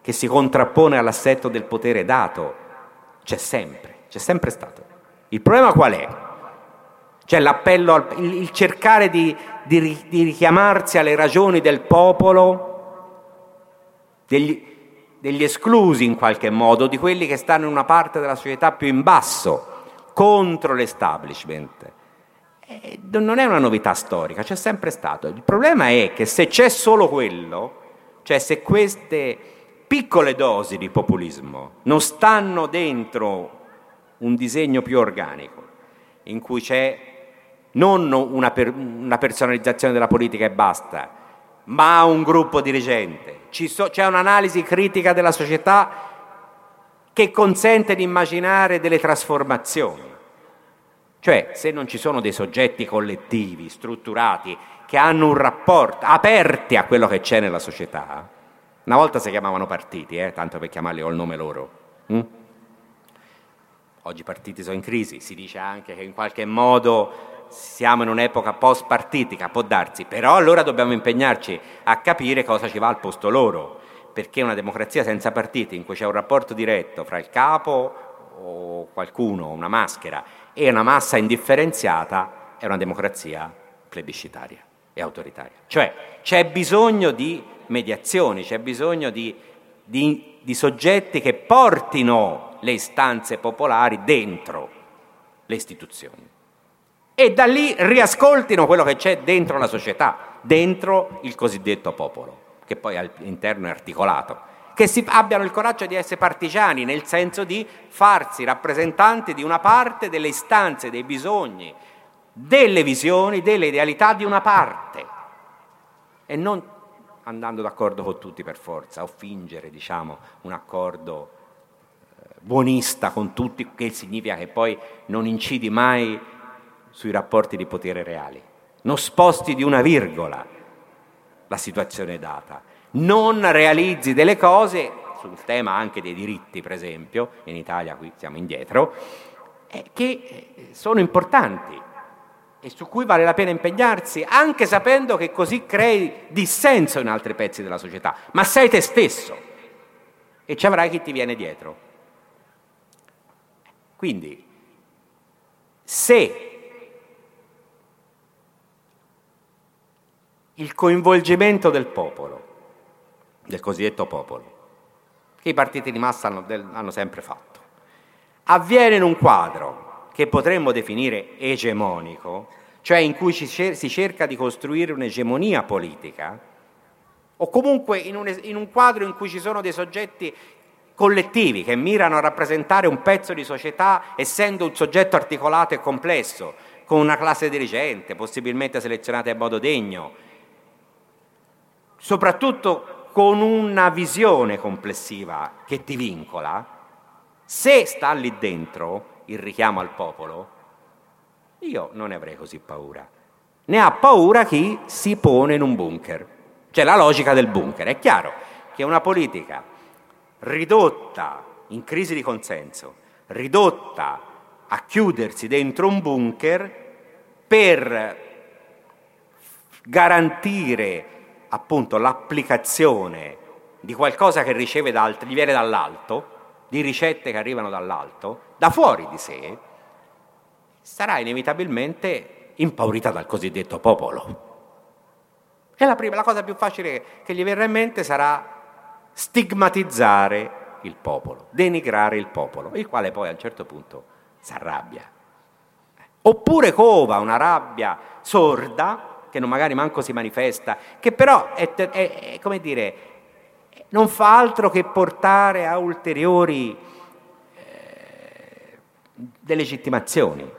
che si contrappone all'assetto del potere dato, c'è sempre, c'è sempre stato. Il problema qual è? C'è l'appello, al, il, il cercare di, di, di richiamarsi alle ragioni del popolo degli, degli esclusi in qualche modo, di quelli che stanno in una parte della società più in basso, contro l'establishment. E non è una novità storica, c'è sempre stato. Il problema è che se c'è solo quello, cioè se queste piccole dosi di populismo non stanno dentro un disegno più organico, in cui c'è non una, per, una personalizzazione della politica e basta, ma un gruppo dirigente, so, c'è un'analisi critica della società che consente di immaginare delle trasformazioni. Cioè, se non ci sono dei soggetti collettivi, strutturati, che hanno un rapporto, aperti a quello che c'è nella società, una volta si chiamavano partiti, eh, tanto per chiamarli col nome loro. Hm? Oggi i partiti sono in crisi, si dice anche che in qualche modo siamo in un'epoca post-partitica, può darsi, però allora dobbiamo impegnarci a capire cosa ci va al posto loro, perché una democrazia senza partiti, in cui c'è un rapporto diretto fra il capo o qualcuno, una maschera, e una massa indifferenziata, è una democrazia plebiscitaria e autoritaria. Cioè c'è bisogno di mediazioni, c'è bisogno di, di, di soggetti che portino le istanze popolari dentro le istituzioni e da lì riascoltino quello che c'è dentro la società, dentro il cosiddetto popolo, che poi all'interno è articolato, che si, abbiano il coraggio di essere partigiani, nel senso di farsi rappresentanti di una parte delle istanze, dei bisogni, delle visioni, delle idealità di una parte. E non andando d'accordo con tutti per forza o fingere diciamo, un accordo eh, buonista con tutti, che significa che poi non incidi mai sui rapporti di potere reali, non sposti di una virgola la situazione data, non realizzi delle cose, sul tema anche dei diritti per esempio, in Italia qui siamo indietro, eh, che eh, sono importanti e su cui vale la pena impegnarsi, anche sapendo che così crei dissenso in altri pezzi della società, ma sei te stesso e ci avrai chi ti viene dietro. Quindi, se il coinvolgimento del popolo, del cosiddetto popolo, che i partiti di massa hanno, del, hanno sempre fatto. Avviene in un quadro che potremmo definire egemonico, cioè in cui cer- si cerca di costruire un'egemonia politica, o comunque in un, in un quadro in cui ci sono dei soggetti collettivi che mirano a rappresentare un pezzo di società essendo un soggetto articolato e complesso, con una classe dirigente, possibilmente selezionata in modo degno, soprattutto con una visione complessiva che ti vincola, se sta lì dentro il richiamo al popolo, io non ne avrei così paura. Ne ha paura chi si pone in un bunker. Cioè la logica del bunker. È chiaro che una politica ridotta in crisi di consenso, ridotta a chiudersi dentro un bunker per garantire appunto l'applicazione di qualcosa che riceve da altri, gli viene dall'alto, di ricette che arrivano dall'alto, da fuori di sé, sarà inevitabilmente impaurita dal cosiddetto popolo. E la, prima, la cosa più facile che gli verrà in mente sarà stigmatizzare il popolo, denigrare il popolo, il quale poi a un certo punto si arrabbia. Oppure cova una rabbia sorda che non magari manco si manifesta, che però è, è, è, come dire, non fa altro che portare a ulteriori eh, delegittimazioni,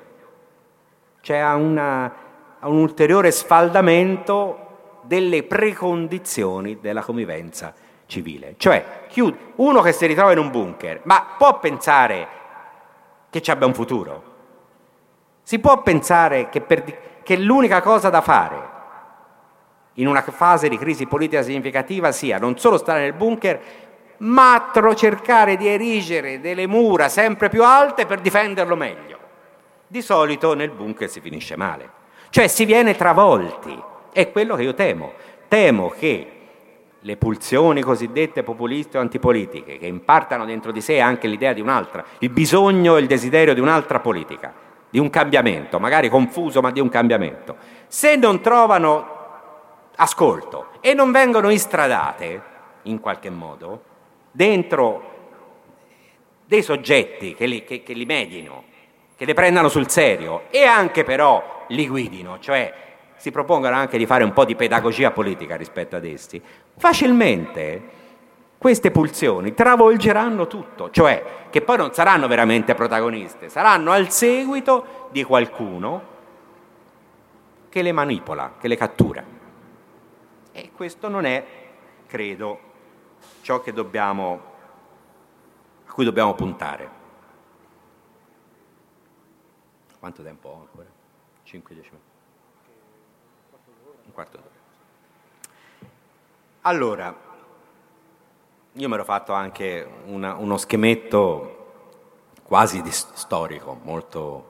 cioè a, una, a un ulteriore sfaldamento delle precondizioni della convivenza civile. Cioè, uno che si ritrova in un bunker, ma può pensare che ci abbia un futuro? Si può pensare che per, che l'unica cosa da fare in una fase di crisi politica significativa sia non solo stare nel bunker, ma cercare di erigere delle mura sempre più alte per difenderlo meglio. Di solito nel bunker si finisce male, cioè si viene travolti. È quello che io temo. Temo che le pulsioni cosiddette populiste o antipolitiche, che impartano dentro di sé anche l'idea di un'altra, il bisogno e il desiderio di un'altra politica, di un cambiamento, magari confuso ma di un cambiamento, se non trovano ascolto e non vengono istradate in qualche modo dentro dei soggetti che li, che, che li medino, che le prendano sul serio e anche però li guidino, cioè si propongano anche di fare un po' di pedagogia politica rispetto ad essi, facilmente queste pulsioni travolgeranno tutto, cioè che poi non saranno veramente protagoniste, saranno al seguito di qualcuno che le manipola, che le cattura. E questo non è, credo, ciò dobbiamo a cui dobbiamo puntare. Quanto tempo ho ancora? 5-10 minuti. Un quarto d'ora. Allora, io mi ero fatto anche una, uno schemetto quasi storico, molto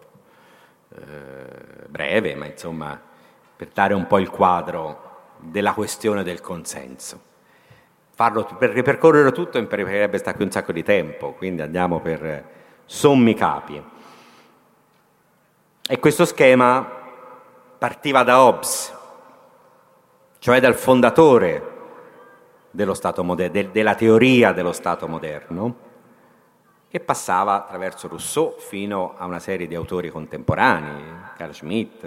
eh, breve, ma insomma per dare un po' il quadro della questione del consenso. Farlo, per ripercorrere tutto impiegherebbe stare qui un sacco di tempo, quindi andiamo per sommi capi. E questo schema partiva da Hobbes, cioè dal fondatore dello Stato moder- de- della teoria dello Stato moderno, e passava attraverso Rousseau fino a una serie di autori contemporanei, Carl Schmitt,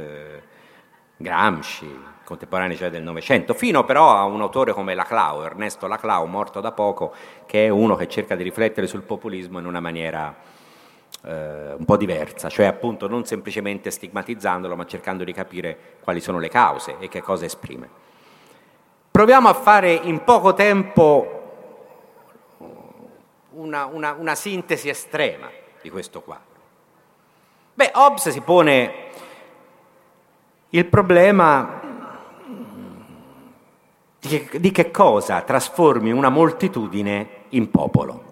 Gramsci, contemporanei cioè del Novecento, fino però a un autore come Laclau, Ernesto Laclau, morto da poco, che è uno che cerca di riflettere sul populismo in una maniera eh, un po' diversa, cioè appunto non semplicemente stigmatizzandolo, ma cercando di capire quali sono le cause e che cosa esprime. Proviamo a fare in poco tempo una, una, una sintesi estrema di questo quadro. Beh, Hobbes si pone il problema di che, di che cosa trasformi una moltitudine in popolo.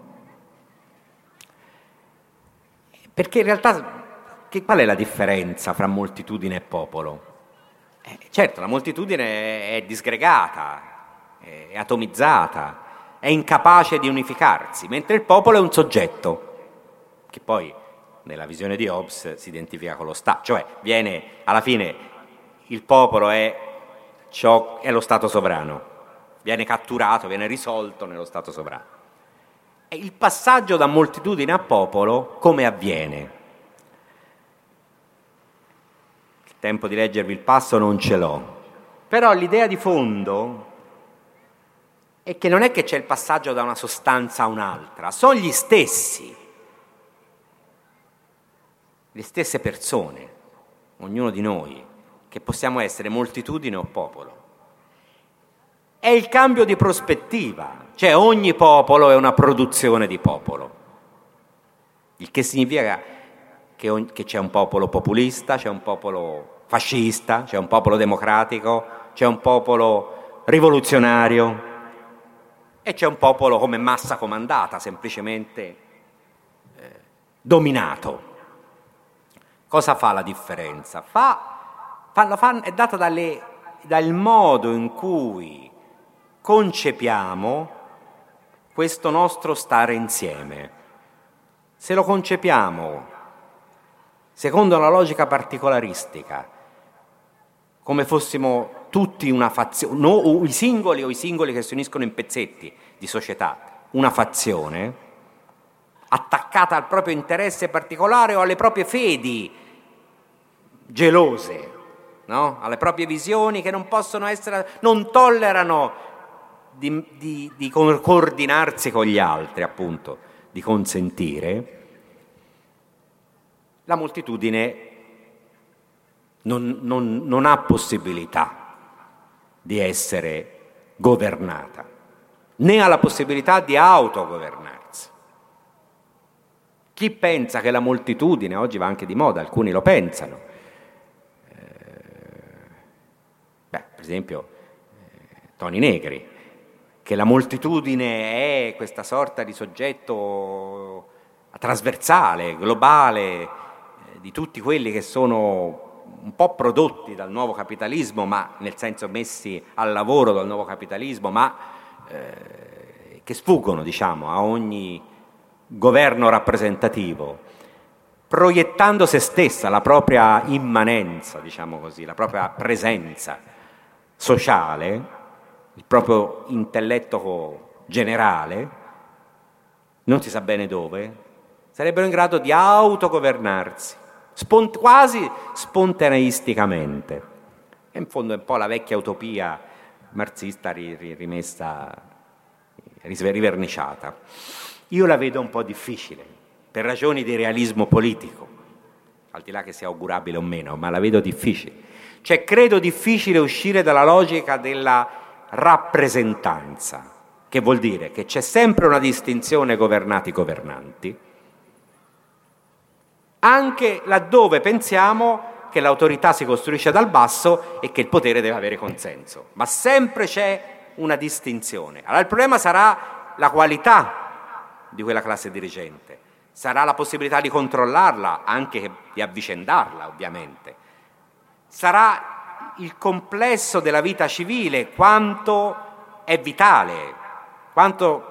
Perché in realtà che, qual è la differenza fra moltitudine e popolo? Eh, certo, la moltitudine è disgregata, è atomizzata, è incapace di unificarsi, mentre il popolo è un soggetto, che poi nella visione di Hobbes si identifica con lo Stato, cioè viene alla fine il popolo è, ciò, è lo Stato sovrano, viene catturato, viene risolto nello Stato sovrano. E il passaggio da moltitudine a popolo come avviene? Il tempo di leggervi il passo non ce l'ho, però l'idea di fondo è che non è che c'è il passaggio da una sostanza a un'altra, sono gli stessi, le stesse persone, ognuno di noi, che possiamo essere moltitudine o popolo. È il cambio di prospettiva, cioè ogni popolo è una produzione di popolo, il che significa che, che c'è un popolo populista, c'è un popolo fascista, c'è un popolo democratico, c'è un popolo rivoluzionario, e c'è un popolo come massa comandata, semplicemente eh, dominato. Cosa fa la differenza? Fa, fa, fa, è data dalle, dal modo in cui concepiamo questo nostro stare insieme. Se lo concepiamo secondo una logica particolaristica, come fossimo tutti una fazione, no, i singoli o i singoli che si uniscono in pezzetti di società, una fazione attaccata al proprio interesse particolare o alle proprie fedi gelose, no? alle proprie visioni che non possono essere, non tollerano di, di, di coordinarsi con gli altri, appunto, di consentire, la moltitudine non, non, non ha possibilità di essere governata, né ha la possibilità di autogovernarsi. Chi pensa che la moltitudine, oggi va anche di moda, alcuni lo pensano, eh, beh, per esempio eh, Toni Negri, che la moltitudine è questa sorta di soggetto trasversale, globale, di tutti quelli che sono un po' prodotti dal nuovo capitalismo, ma nel senso messi al lavoro dal nuovo capitalismo, ma eh, che sfuggono diciamo, a ogni governo rappresentativo, proiettando se stessa, la propria immanenza, diciamo così, la propria presenza sociale, il proprio intelletto generale, non si sa bene dove, sarebbero in grado di autogovernarsi spont- quasi spontaneisticamente. E in fondo è un po' la vecchia utopia marxista rimessa, riverniciata. Io la vedo un po' difficile, per ragioni di realismo politico, al di là che sia augurabile o meno, ma la vedo difficile. Cioè credo difficile uscire dalla logica della rappresentanza, che vuol dire che c'è sempre una distinzione governati-governanti, anche laddove pensiamo che l'autorità si costruisce dal basso e che il potere deve avere consenso, ma sempre c'è una distinzione. Allora il problema sarà la qualità di quella classe dirigente, sarà la possibilità di controllarla, anche di avvicendarla ovviamente, sarà il complesso della vita civile, quanto è vitale, quanto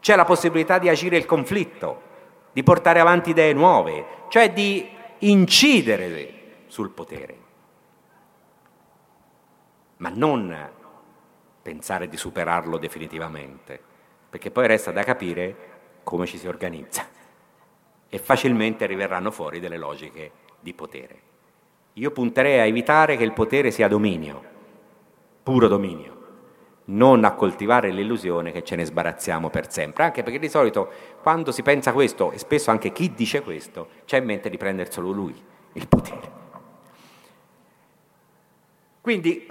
c'è la possibilità di agire il conflitto, di portare avanti idee nuove, cioè di incidere sul potere, ma non pensare di superarlo definitivamente, perché poi resta da capire come ci si organizza e facilmente arriveranno fuori delle logiche di potere. Io punterei a evitare che il potere sia dominio, puro dominio, non a coltivare l'illusione che ce ne sbarazziamo per sempre, anche perché di solito quando si pensa questo, e spesso anche chi dice questo, c'è in mente di prendere solo lui il potere. Quindi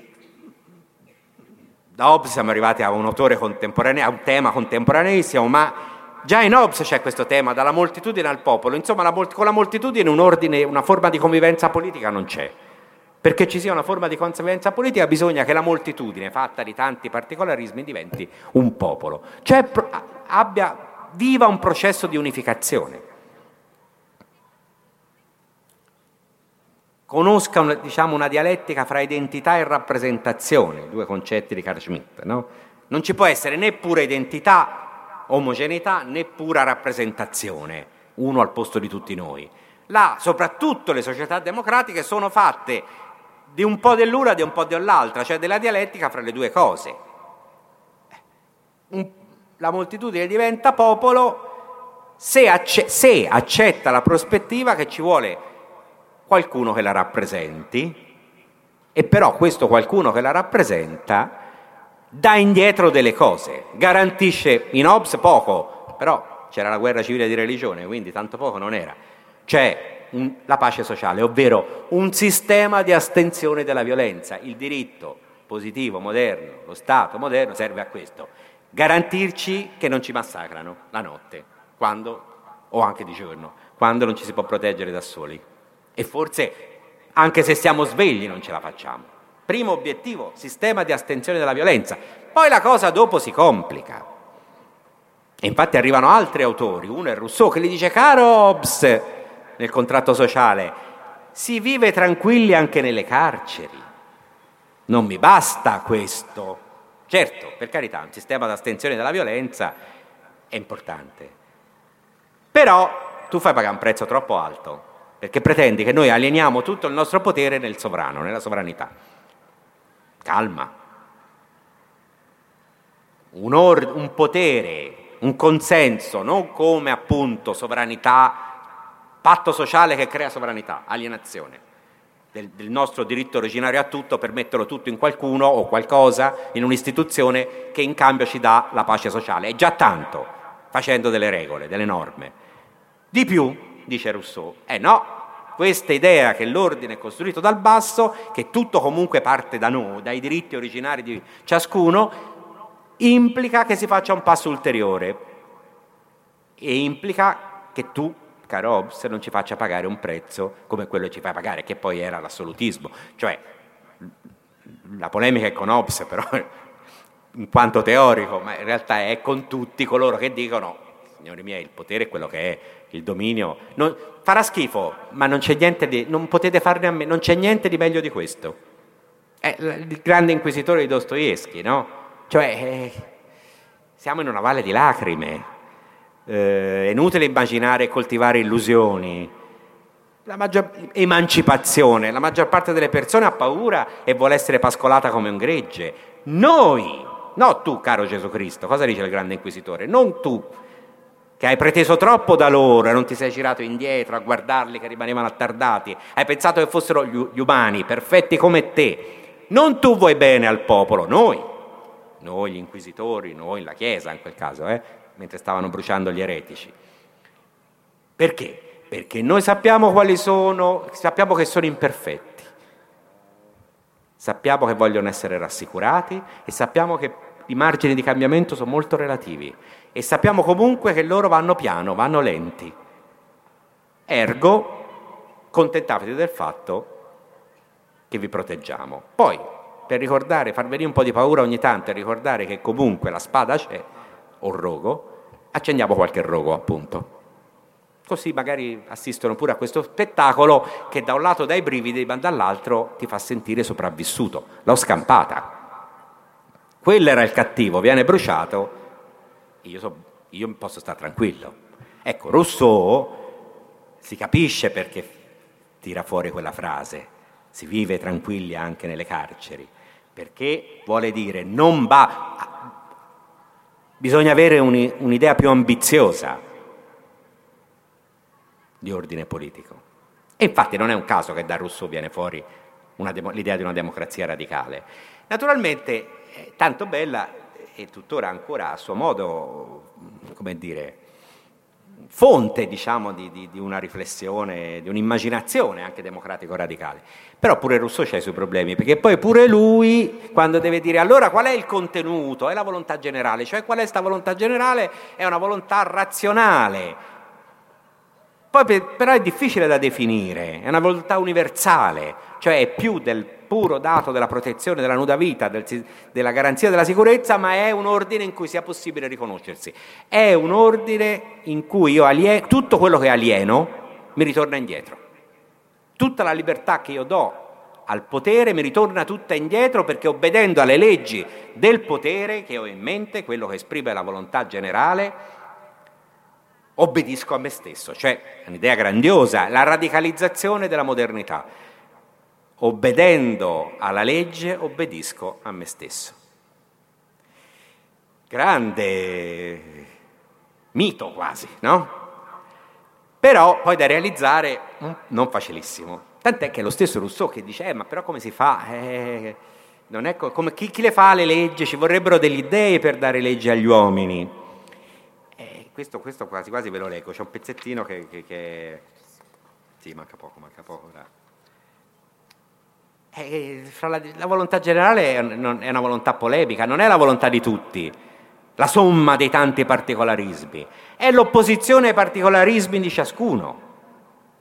da Hobbes siamo arrivati a un autore contemporaneo, a un tema contemporaneissimo, ma già in Hobbes c'è questo tema, dalla moltitudine al popolo, insomma la, con la moltitudine un ordine, una forma di convivenza politica non c'è. Perché ci sia una forma di convivenza politica bisogna che la moltitudine, fatta di tanti particolarismi, diventi un popolo, cioè abbia, viva un processo di unificazione. conosca una, diciamo, una dialettica fra identità e rappresentazione, due concetti di Carl Schmitt. No? Non ci può essere né pura identità, omogeneità, né pura rappresentazione, uno al posto di tutti noi. Là, soprattutto le società democratiche sono fatte di un po' dell'una e di un po' dell'altra, cioè della dialettica fra le due cose. La moltitudine diventa popolo se, acce- se accetta la prospettiva che ci vuole qualcuno che la rappresenti e però questo qualcuno che la rappresenta dà indietro delle cose, garantisce in Hobbes poco, però c'era la guerra civile di religione, quindi tanto poco non era. C'è un, la pace sociale, ovvero un sistema di astensione dalla violenza. Il diritto positivo, moderno, lo Stato moderno serve a questo, garantirci che non ci massacrano la notte, quando, o anche di giorno, quando non ci si può proteggere da soli. E forse anche se siamo svegli non ce la facciamo. Primo obiettivo, sistema di astensione dalla violenza. Poi la cosa dopo si complica. E infatti arrivano altri autori, uno è Rousseau che gli dice, caro Hobbes, nel contratto sociale, si vive tranquilli anche nelle carceri. Non mi basta questo. Certo, per carità, un sistema di astensione dalla violenza è importante. Però tu fai pagare un prezzo troppo alto perché pretendi che noi alieniamo tutto il nostro potere nel sovrano, nella sovranità. Calma. Un, or- un potere, un consenso, non come appunto sovranità, patto sociale che crea sovranità, alienazione del, del, nostro diritto originario a tutto per metterlo tutto in qualcuno o qualcosa, in un'istituzione che in cambio ci dà la pace sociale. È già tanto, facendo delle regole, delle norme. Di più, dice Rousseau. Eh no, questa idea che l'ordine è costruito dal basso, che tutto comunque parte da noi, dai diritti originari di ciascuno, implica che si faccia un passo ulteriore e implica che tu, caro Hobbes, non ci faccia pagare un prezzo come quello che ci fai pagare, che poi era l'assolutismo. Cioè, la polemica è con Hobbes, però in quanto teorico, ma in realtà è con tutti coloro che dicono, signori miei, il potere è quello che è, il dominio. Non, farà schifo, ma non c'è niente di, non potete farne a me, non c'è niente di meglio di questo. È il grande inquisitore di Dostoevsky, no? Cioè, eh, siamo in una valle di lacrime. Eh, è inutile immaginare e coltivare illusioni. La maggior, emancipazione, la maggior parte delle persone ha paura e vuole essere pascolata come un gregge. Noi, no tu, caro Gesù Cristo, cosa dice il grande inquisitore? Non tu, che hai preteso troppo da loro e non ti sei girato indietro a guardarli che rimanevano attardati, hai pensato che fossero gli umani, perfetti come te. Non tu vuoi bene al popolo, noi, noi gli inquisitori, noi la Chiesa in quel caso, eh, mentre stavano bruciando gli eretici. Perché? Perché noi sappiamo quali sono, sappiamo che sono imperfetti, sappiamo che vogliono essere rassicurati e sappiamo che i margini di cambiamento sono molto relativi e sappiamo comunque che loro vanno piano, vanno lenti. Ergo, contentatevi del fatto che vi proteggiamo. Poi, per ricordare, far venire un po' di paura ogni tanto e ricordare che comunque la spada c'è, o rogo, accendiamo qualche rogo appunto. Così magari assistono pure a questo spettacolo che da un lato dà i brividi, ma dall'altro ti fa sentire sopravvissuto. L'ho scampata. Quello era il cattivo, viene bruciato, io, so, io posso stare tranquillo. Ecco, Rousseau si capisce perché tira fuori quella frase, si vive tranquilli anche nelle carceri, perché vuole dire non va, bisogna avere un'idea più ambiziosa di ordine politico. E infatti non è un caso che da Rousseau viene fuori demo, l'idea di una democrazia radicale. Naturalmente, è tanto bella e tuttora ancora a suo modo, come dire, fonte diciamo, di, di, di, una riflessione, di un'immaginazione anche democratico-radicale. Però pure Rousseau ha i suoi problemi, perché poi pure lui, quando deve dire allora qual è il contenuto, è la volontà generale, cioè qual è questa volontà generale? È una volontà razionale, poi però è difficile da definire, è una volontà universale, cioè è più del puro dato della protezione della nuda vita, del, della garanzia della sicurezza, ma è un ordine in cui sia possibile riconoscersi. È un ordine in cui io alieno, tutto quello che alieno mi ritorna indietro. Tutta la libertà che io do al potere mi ritorna tutta indietro perché obbedendo alle leggi del potere che ho in mente, quello che esprime la volontà generale, obbedisco a me stesso, cioè un'idea grandiosa, la radicalizzazione della modernità. Obbedendo alla legge, obbedisco a me stesso. Grande mito quasi, no? Però poi da realizzare mm, non facilissimo. Tant'è che è lo stesso Rousseau che dice, eh, ma però come si fa? Eh, co- come, chi, chi le fa le leggi? Ci vorrebbero degli dei per dare leggi agli uomini questo, questo, quasi quasi ve lo leggo, c'è un pezzettino che, che, che... Sì, manca poco, manca poco. Eh, la, la, volontà generale è, è una volontà polemica, non è la volontà di tutti, la somma dei tanti particolarismi, è l'opposizione ai particolarismi di ciascuno.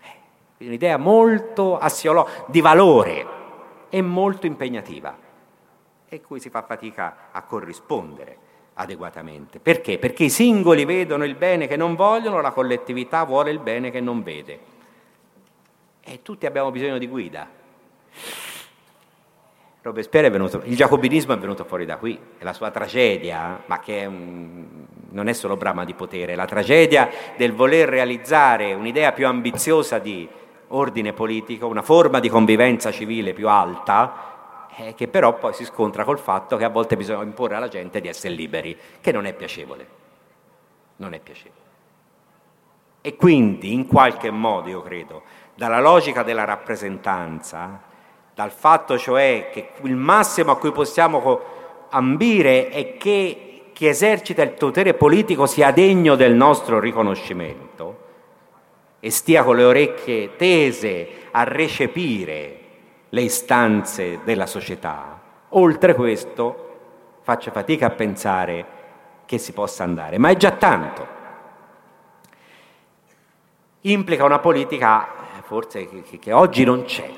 È un'idea molto assiologica, di valore e molto impegnativa, e cui si fa fatica a corrispondere adeguatamente. Perché? Perché i singoli vedono il bene che non vogliono, la collettività vuole il bene che non vede. E tutti abbiamo bisogno di guida. Robespierre è venuto, il giacobinismo è venuto fuori da qui, è la sua tragedia, ma che è un, non è solo brama di potere, è la tragedia del voler realizzare un'idea più ambiziosa di ordine politico, una forma di convivenza civile più alta, eh, che però poi si scontra col fatto che a volte bisogna imporre alla gente di essere liberi, che non è piacevole. Non è piacevole. E quindi, in qualche modo, io credo, dalla logica della rappresentanza, dal fatto cioè che il massimo a cui possiamo ambire è che chi esercita il potere politico sia degno del nostro riconoscimento e stia con le orecchie tese a recepire le istanze della società. Oltre questo faccio fatica a pensare che si possa andare, ma è già tanto. Implica una politica forse che, che oggi non c'è,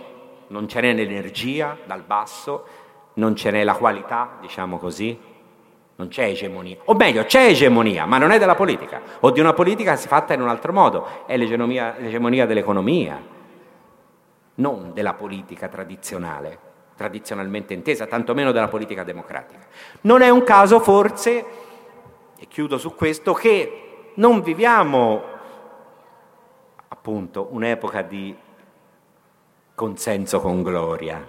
non ce n'è l'energia dal basso, non ce n'è la qualità, diciamo così, non c'è egemonia, o meglio c'è egemonia, ma non è della politica, o di una politica fatta in un altro modo, è l'egemonia, l'egemonia dell'economia, non della politica tradizionale, tradizionalmente intesa, tantomeno della politica democratica. Non è un caso forse, e chiudo su questo, che non viviamo appunto un'epoca di consenso con gloria,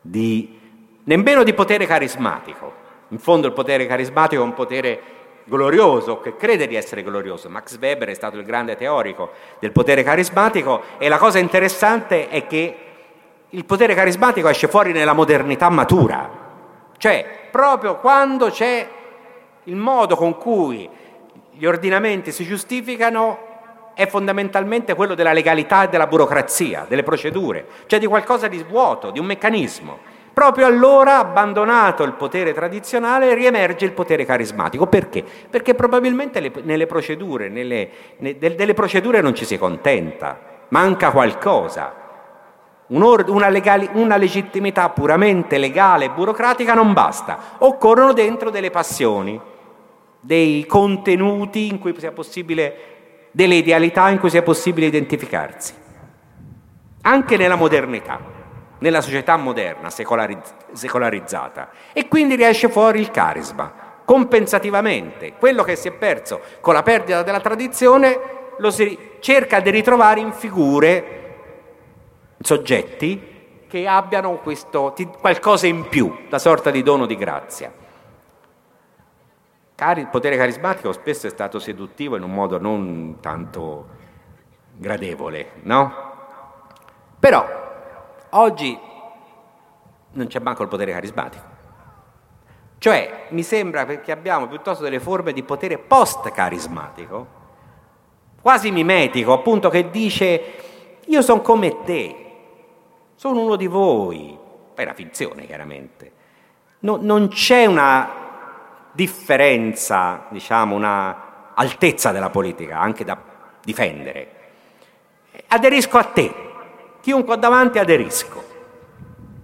di, nemmeno di potere carismatico. In fondo il potere carismatico è un potere glorioso, che crede di essere glorioso. Max Weber è stato il grande teorico del potere carismatico e la cosa interessante è che il potere carismatico esce fuori nella modernità matura, cioè proprio quando c'è il modo con cui gli ordinamenti si giustificano è fondamentalmente quello della legalità e della burocrazia, delle procedure, cioè di qualcosa di vuoto, di un meccanismo. proprio allora, abbandonato il potere tradizionale, riemerge il potere carismatico. Perché? Perché probabilmente le, nelle procedure, nelle, ne, delle procedure non ci si contenta, manca qualcosa. Una, legali, una, legittimità puramente legale e burocratica non basta, occorrono dentro delle passioni, dei contenuti in cui sia possibile, delle idealità in cui sia possibile identificarsi, anche nella modernità nella società moderna, secolariz- secolarizzata, e quindi riesce fuori il carisma. Compensativamente, quello che si è perso con la perdita della tradizione lo si cerca di ritrovare in figure, soggetti che abbiano questo, qualcosa in più, una sorta di dono di grazia. Il potere carismatico spesso è stato seduttivo in un modo non tanto gradevole, no? Però Oggi non c'è manco il potere carismatico. Cioè, mi sembra che abbiamo piuttosto delle forme di potere post-carismatico, quasi mimetico, appunto, che dice io sono come te, sono uno di voi. È una finzione, chiaramente. No, non c'è una differenza, diciamo, una altezza della politica, anche da difendere. Aderisco a te, chiunque ho davanti aderisco.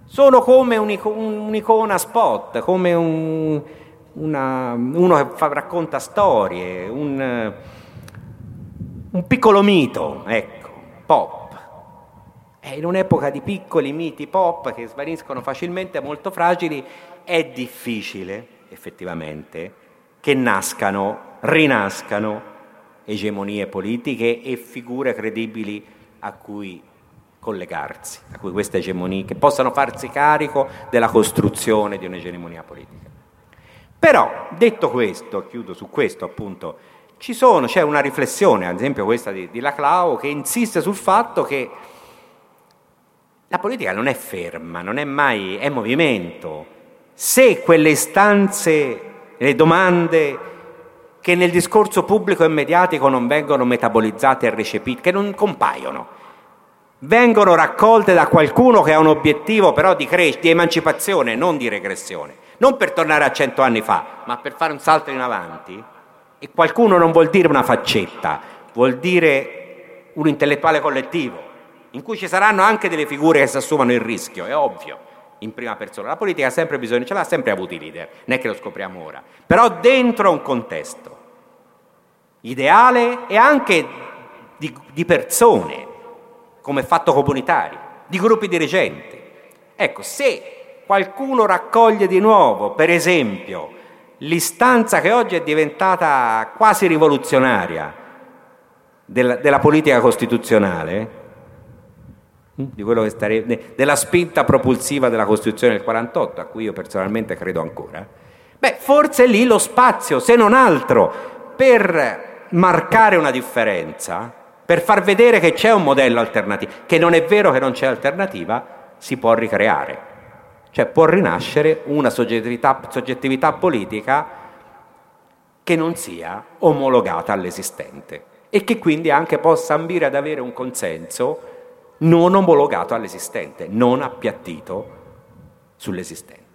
Sono come un'icona spot, come un, una, uno che fa, racconta storie, un, un piccolo mito, ecco, pop. E in un'epoca di piccoli miti pop che svaniscono facilmente, molto fragili, è difficile, effettivamente, che nascano, rinascano egemonie politiche e figure credibili a cui collegarsi a queste egemonie, che possano farsi carico della costruzione di un'egemonia politica. Però, detto questo, chiudo su questo appunto, sono, c'è una riflessione, ad esempio questa di, di Laclau, che insiste sul fatto che la politica non è ferma, non è mai, è movimento. Se quelle istanze, le domande che nel discorso pubblico e mediatico non vengono metabolizzate e recepite, che non compaiono, vengono raccolte da qualcuno che ha un obiettivo però di, cres- di emancipazione, non di regressione, non per tornare a cento anni fa, ma per fare un salto in avanti, e qualcuno non vuol dire una faccetta, vuol dire un intellettuale collettivo, in cui ci saranno anche delle figure che si assumano il rischio, è ovvio, in prima persona. La politica ha sempre bisogno, ce l'ha sempre avuto i leader, non è che lo scopriamo ora, però dentro un contesto ideale e anche di, di persone come fatto comunitario, di gruppi dirigenti. Ecco, se qualcuno raccoglie di nuovo, per esempio, l'istanza che oggi è diventata quasi rivoluzionaria della, della politica costituzionale, stare, della spinta propulsiva della Costituzione del 48, a cui io personalmente credo ancora, beh, forse lì lo spazio, se non altro, per marcare una differenza per far vedere che c'è un modello alternativo, che non è vero che non c'è alternativa, si può ricreare. Cioè può rinascere una soggettività, soggettività politica che non sia omologata all'esistente e che quindi anche possa ambire ad avere un consenso non omologato all'esistente, non appiattito sull'esistente.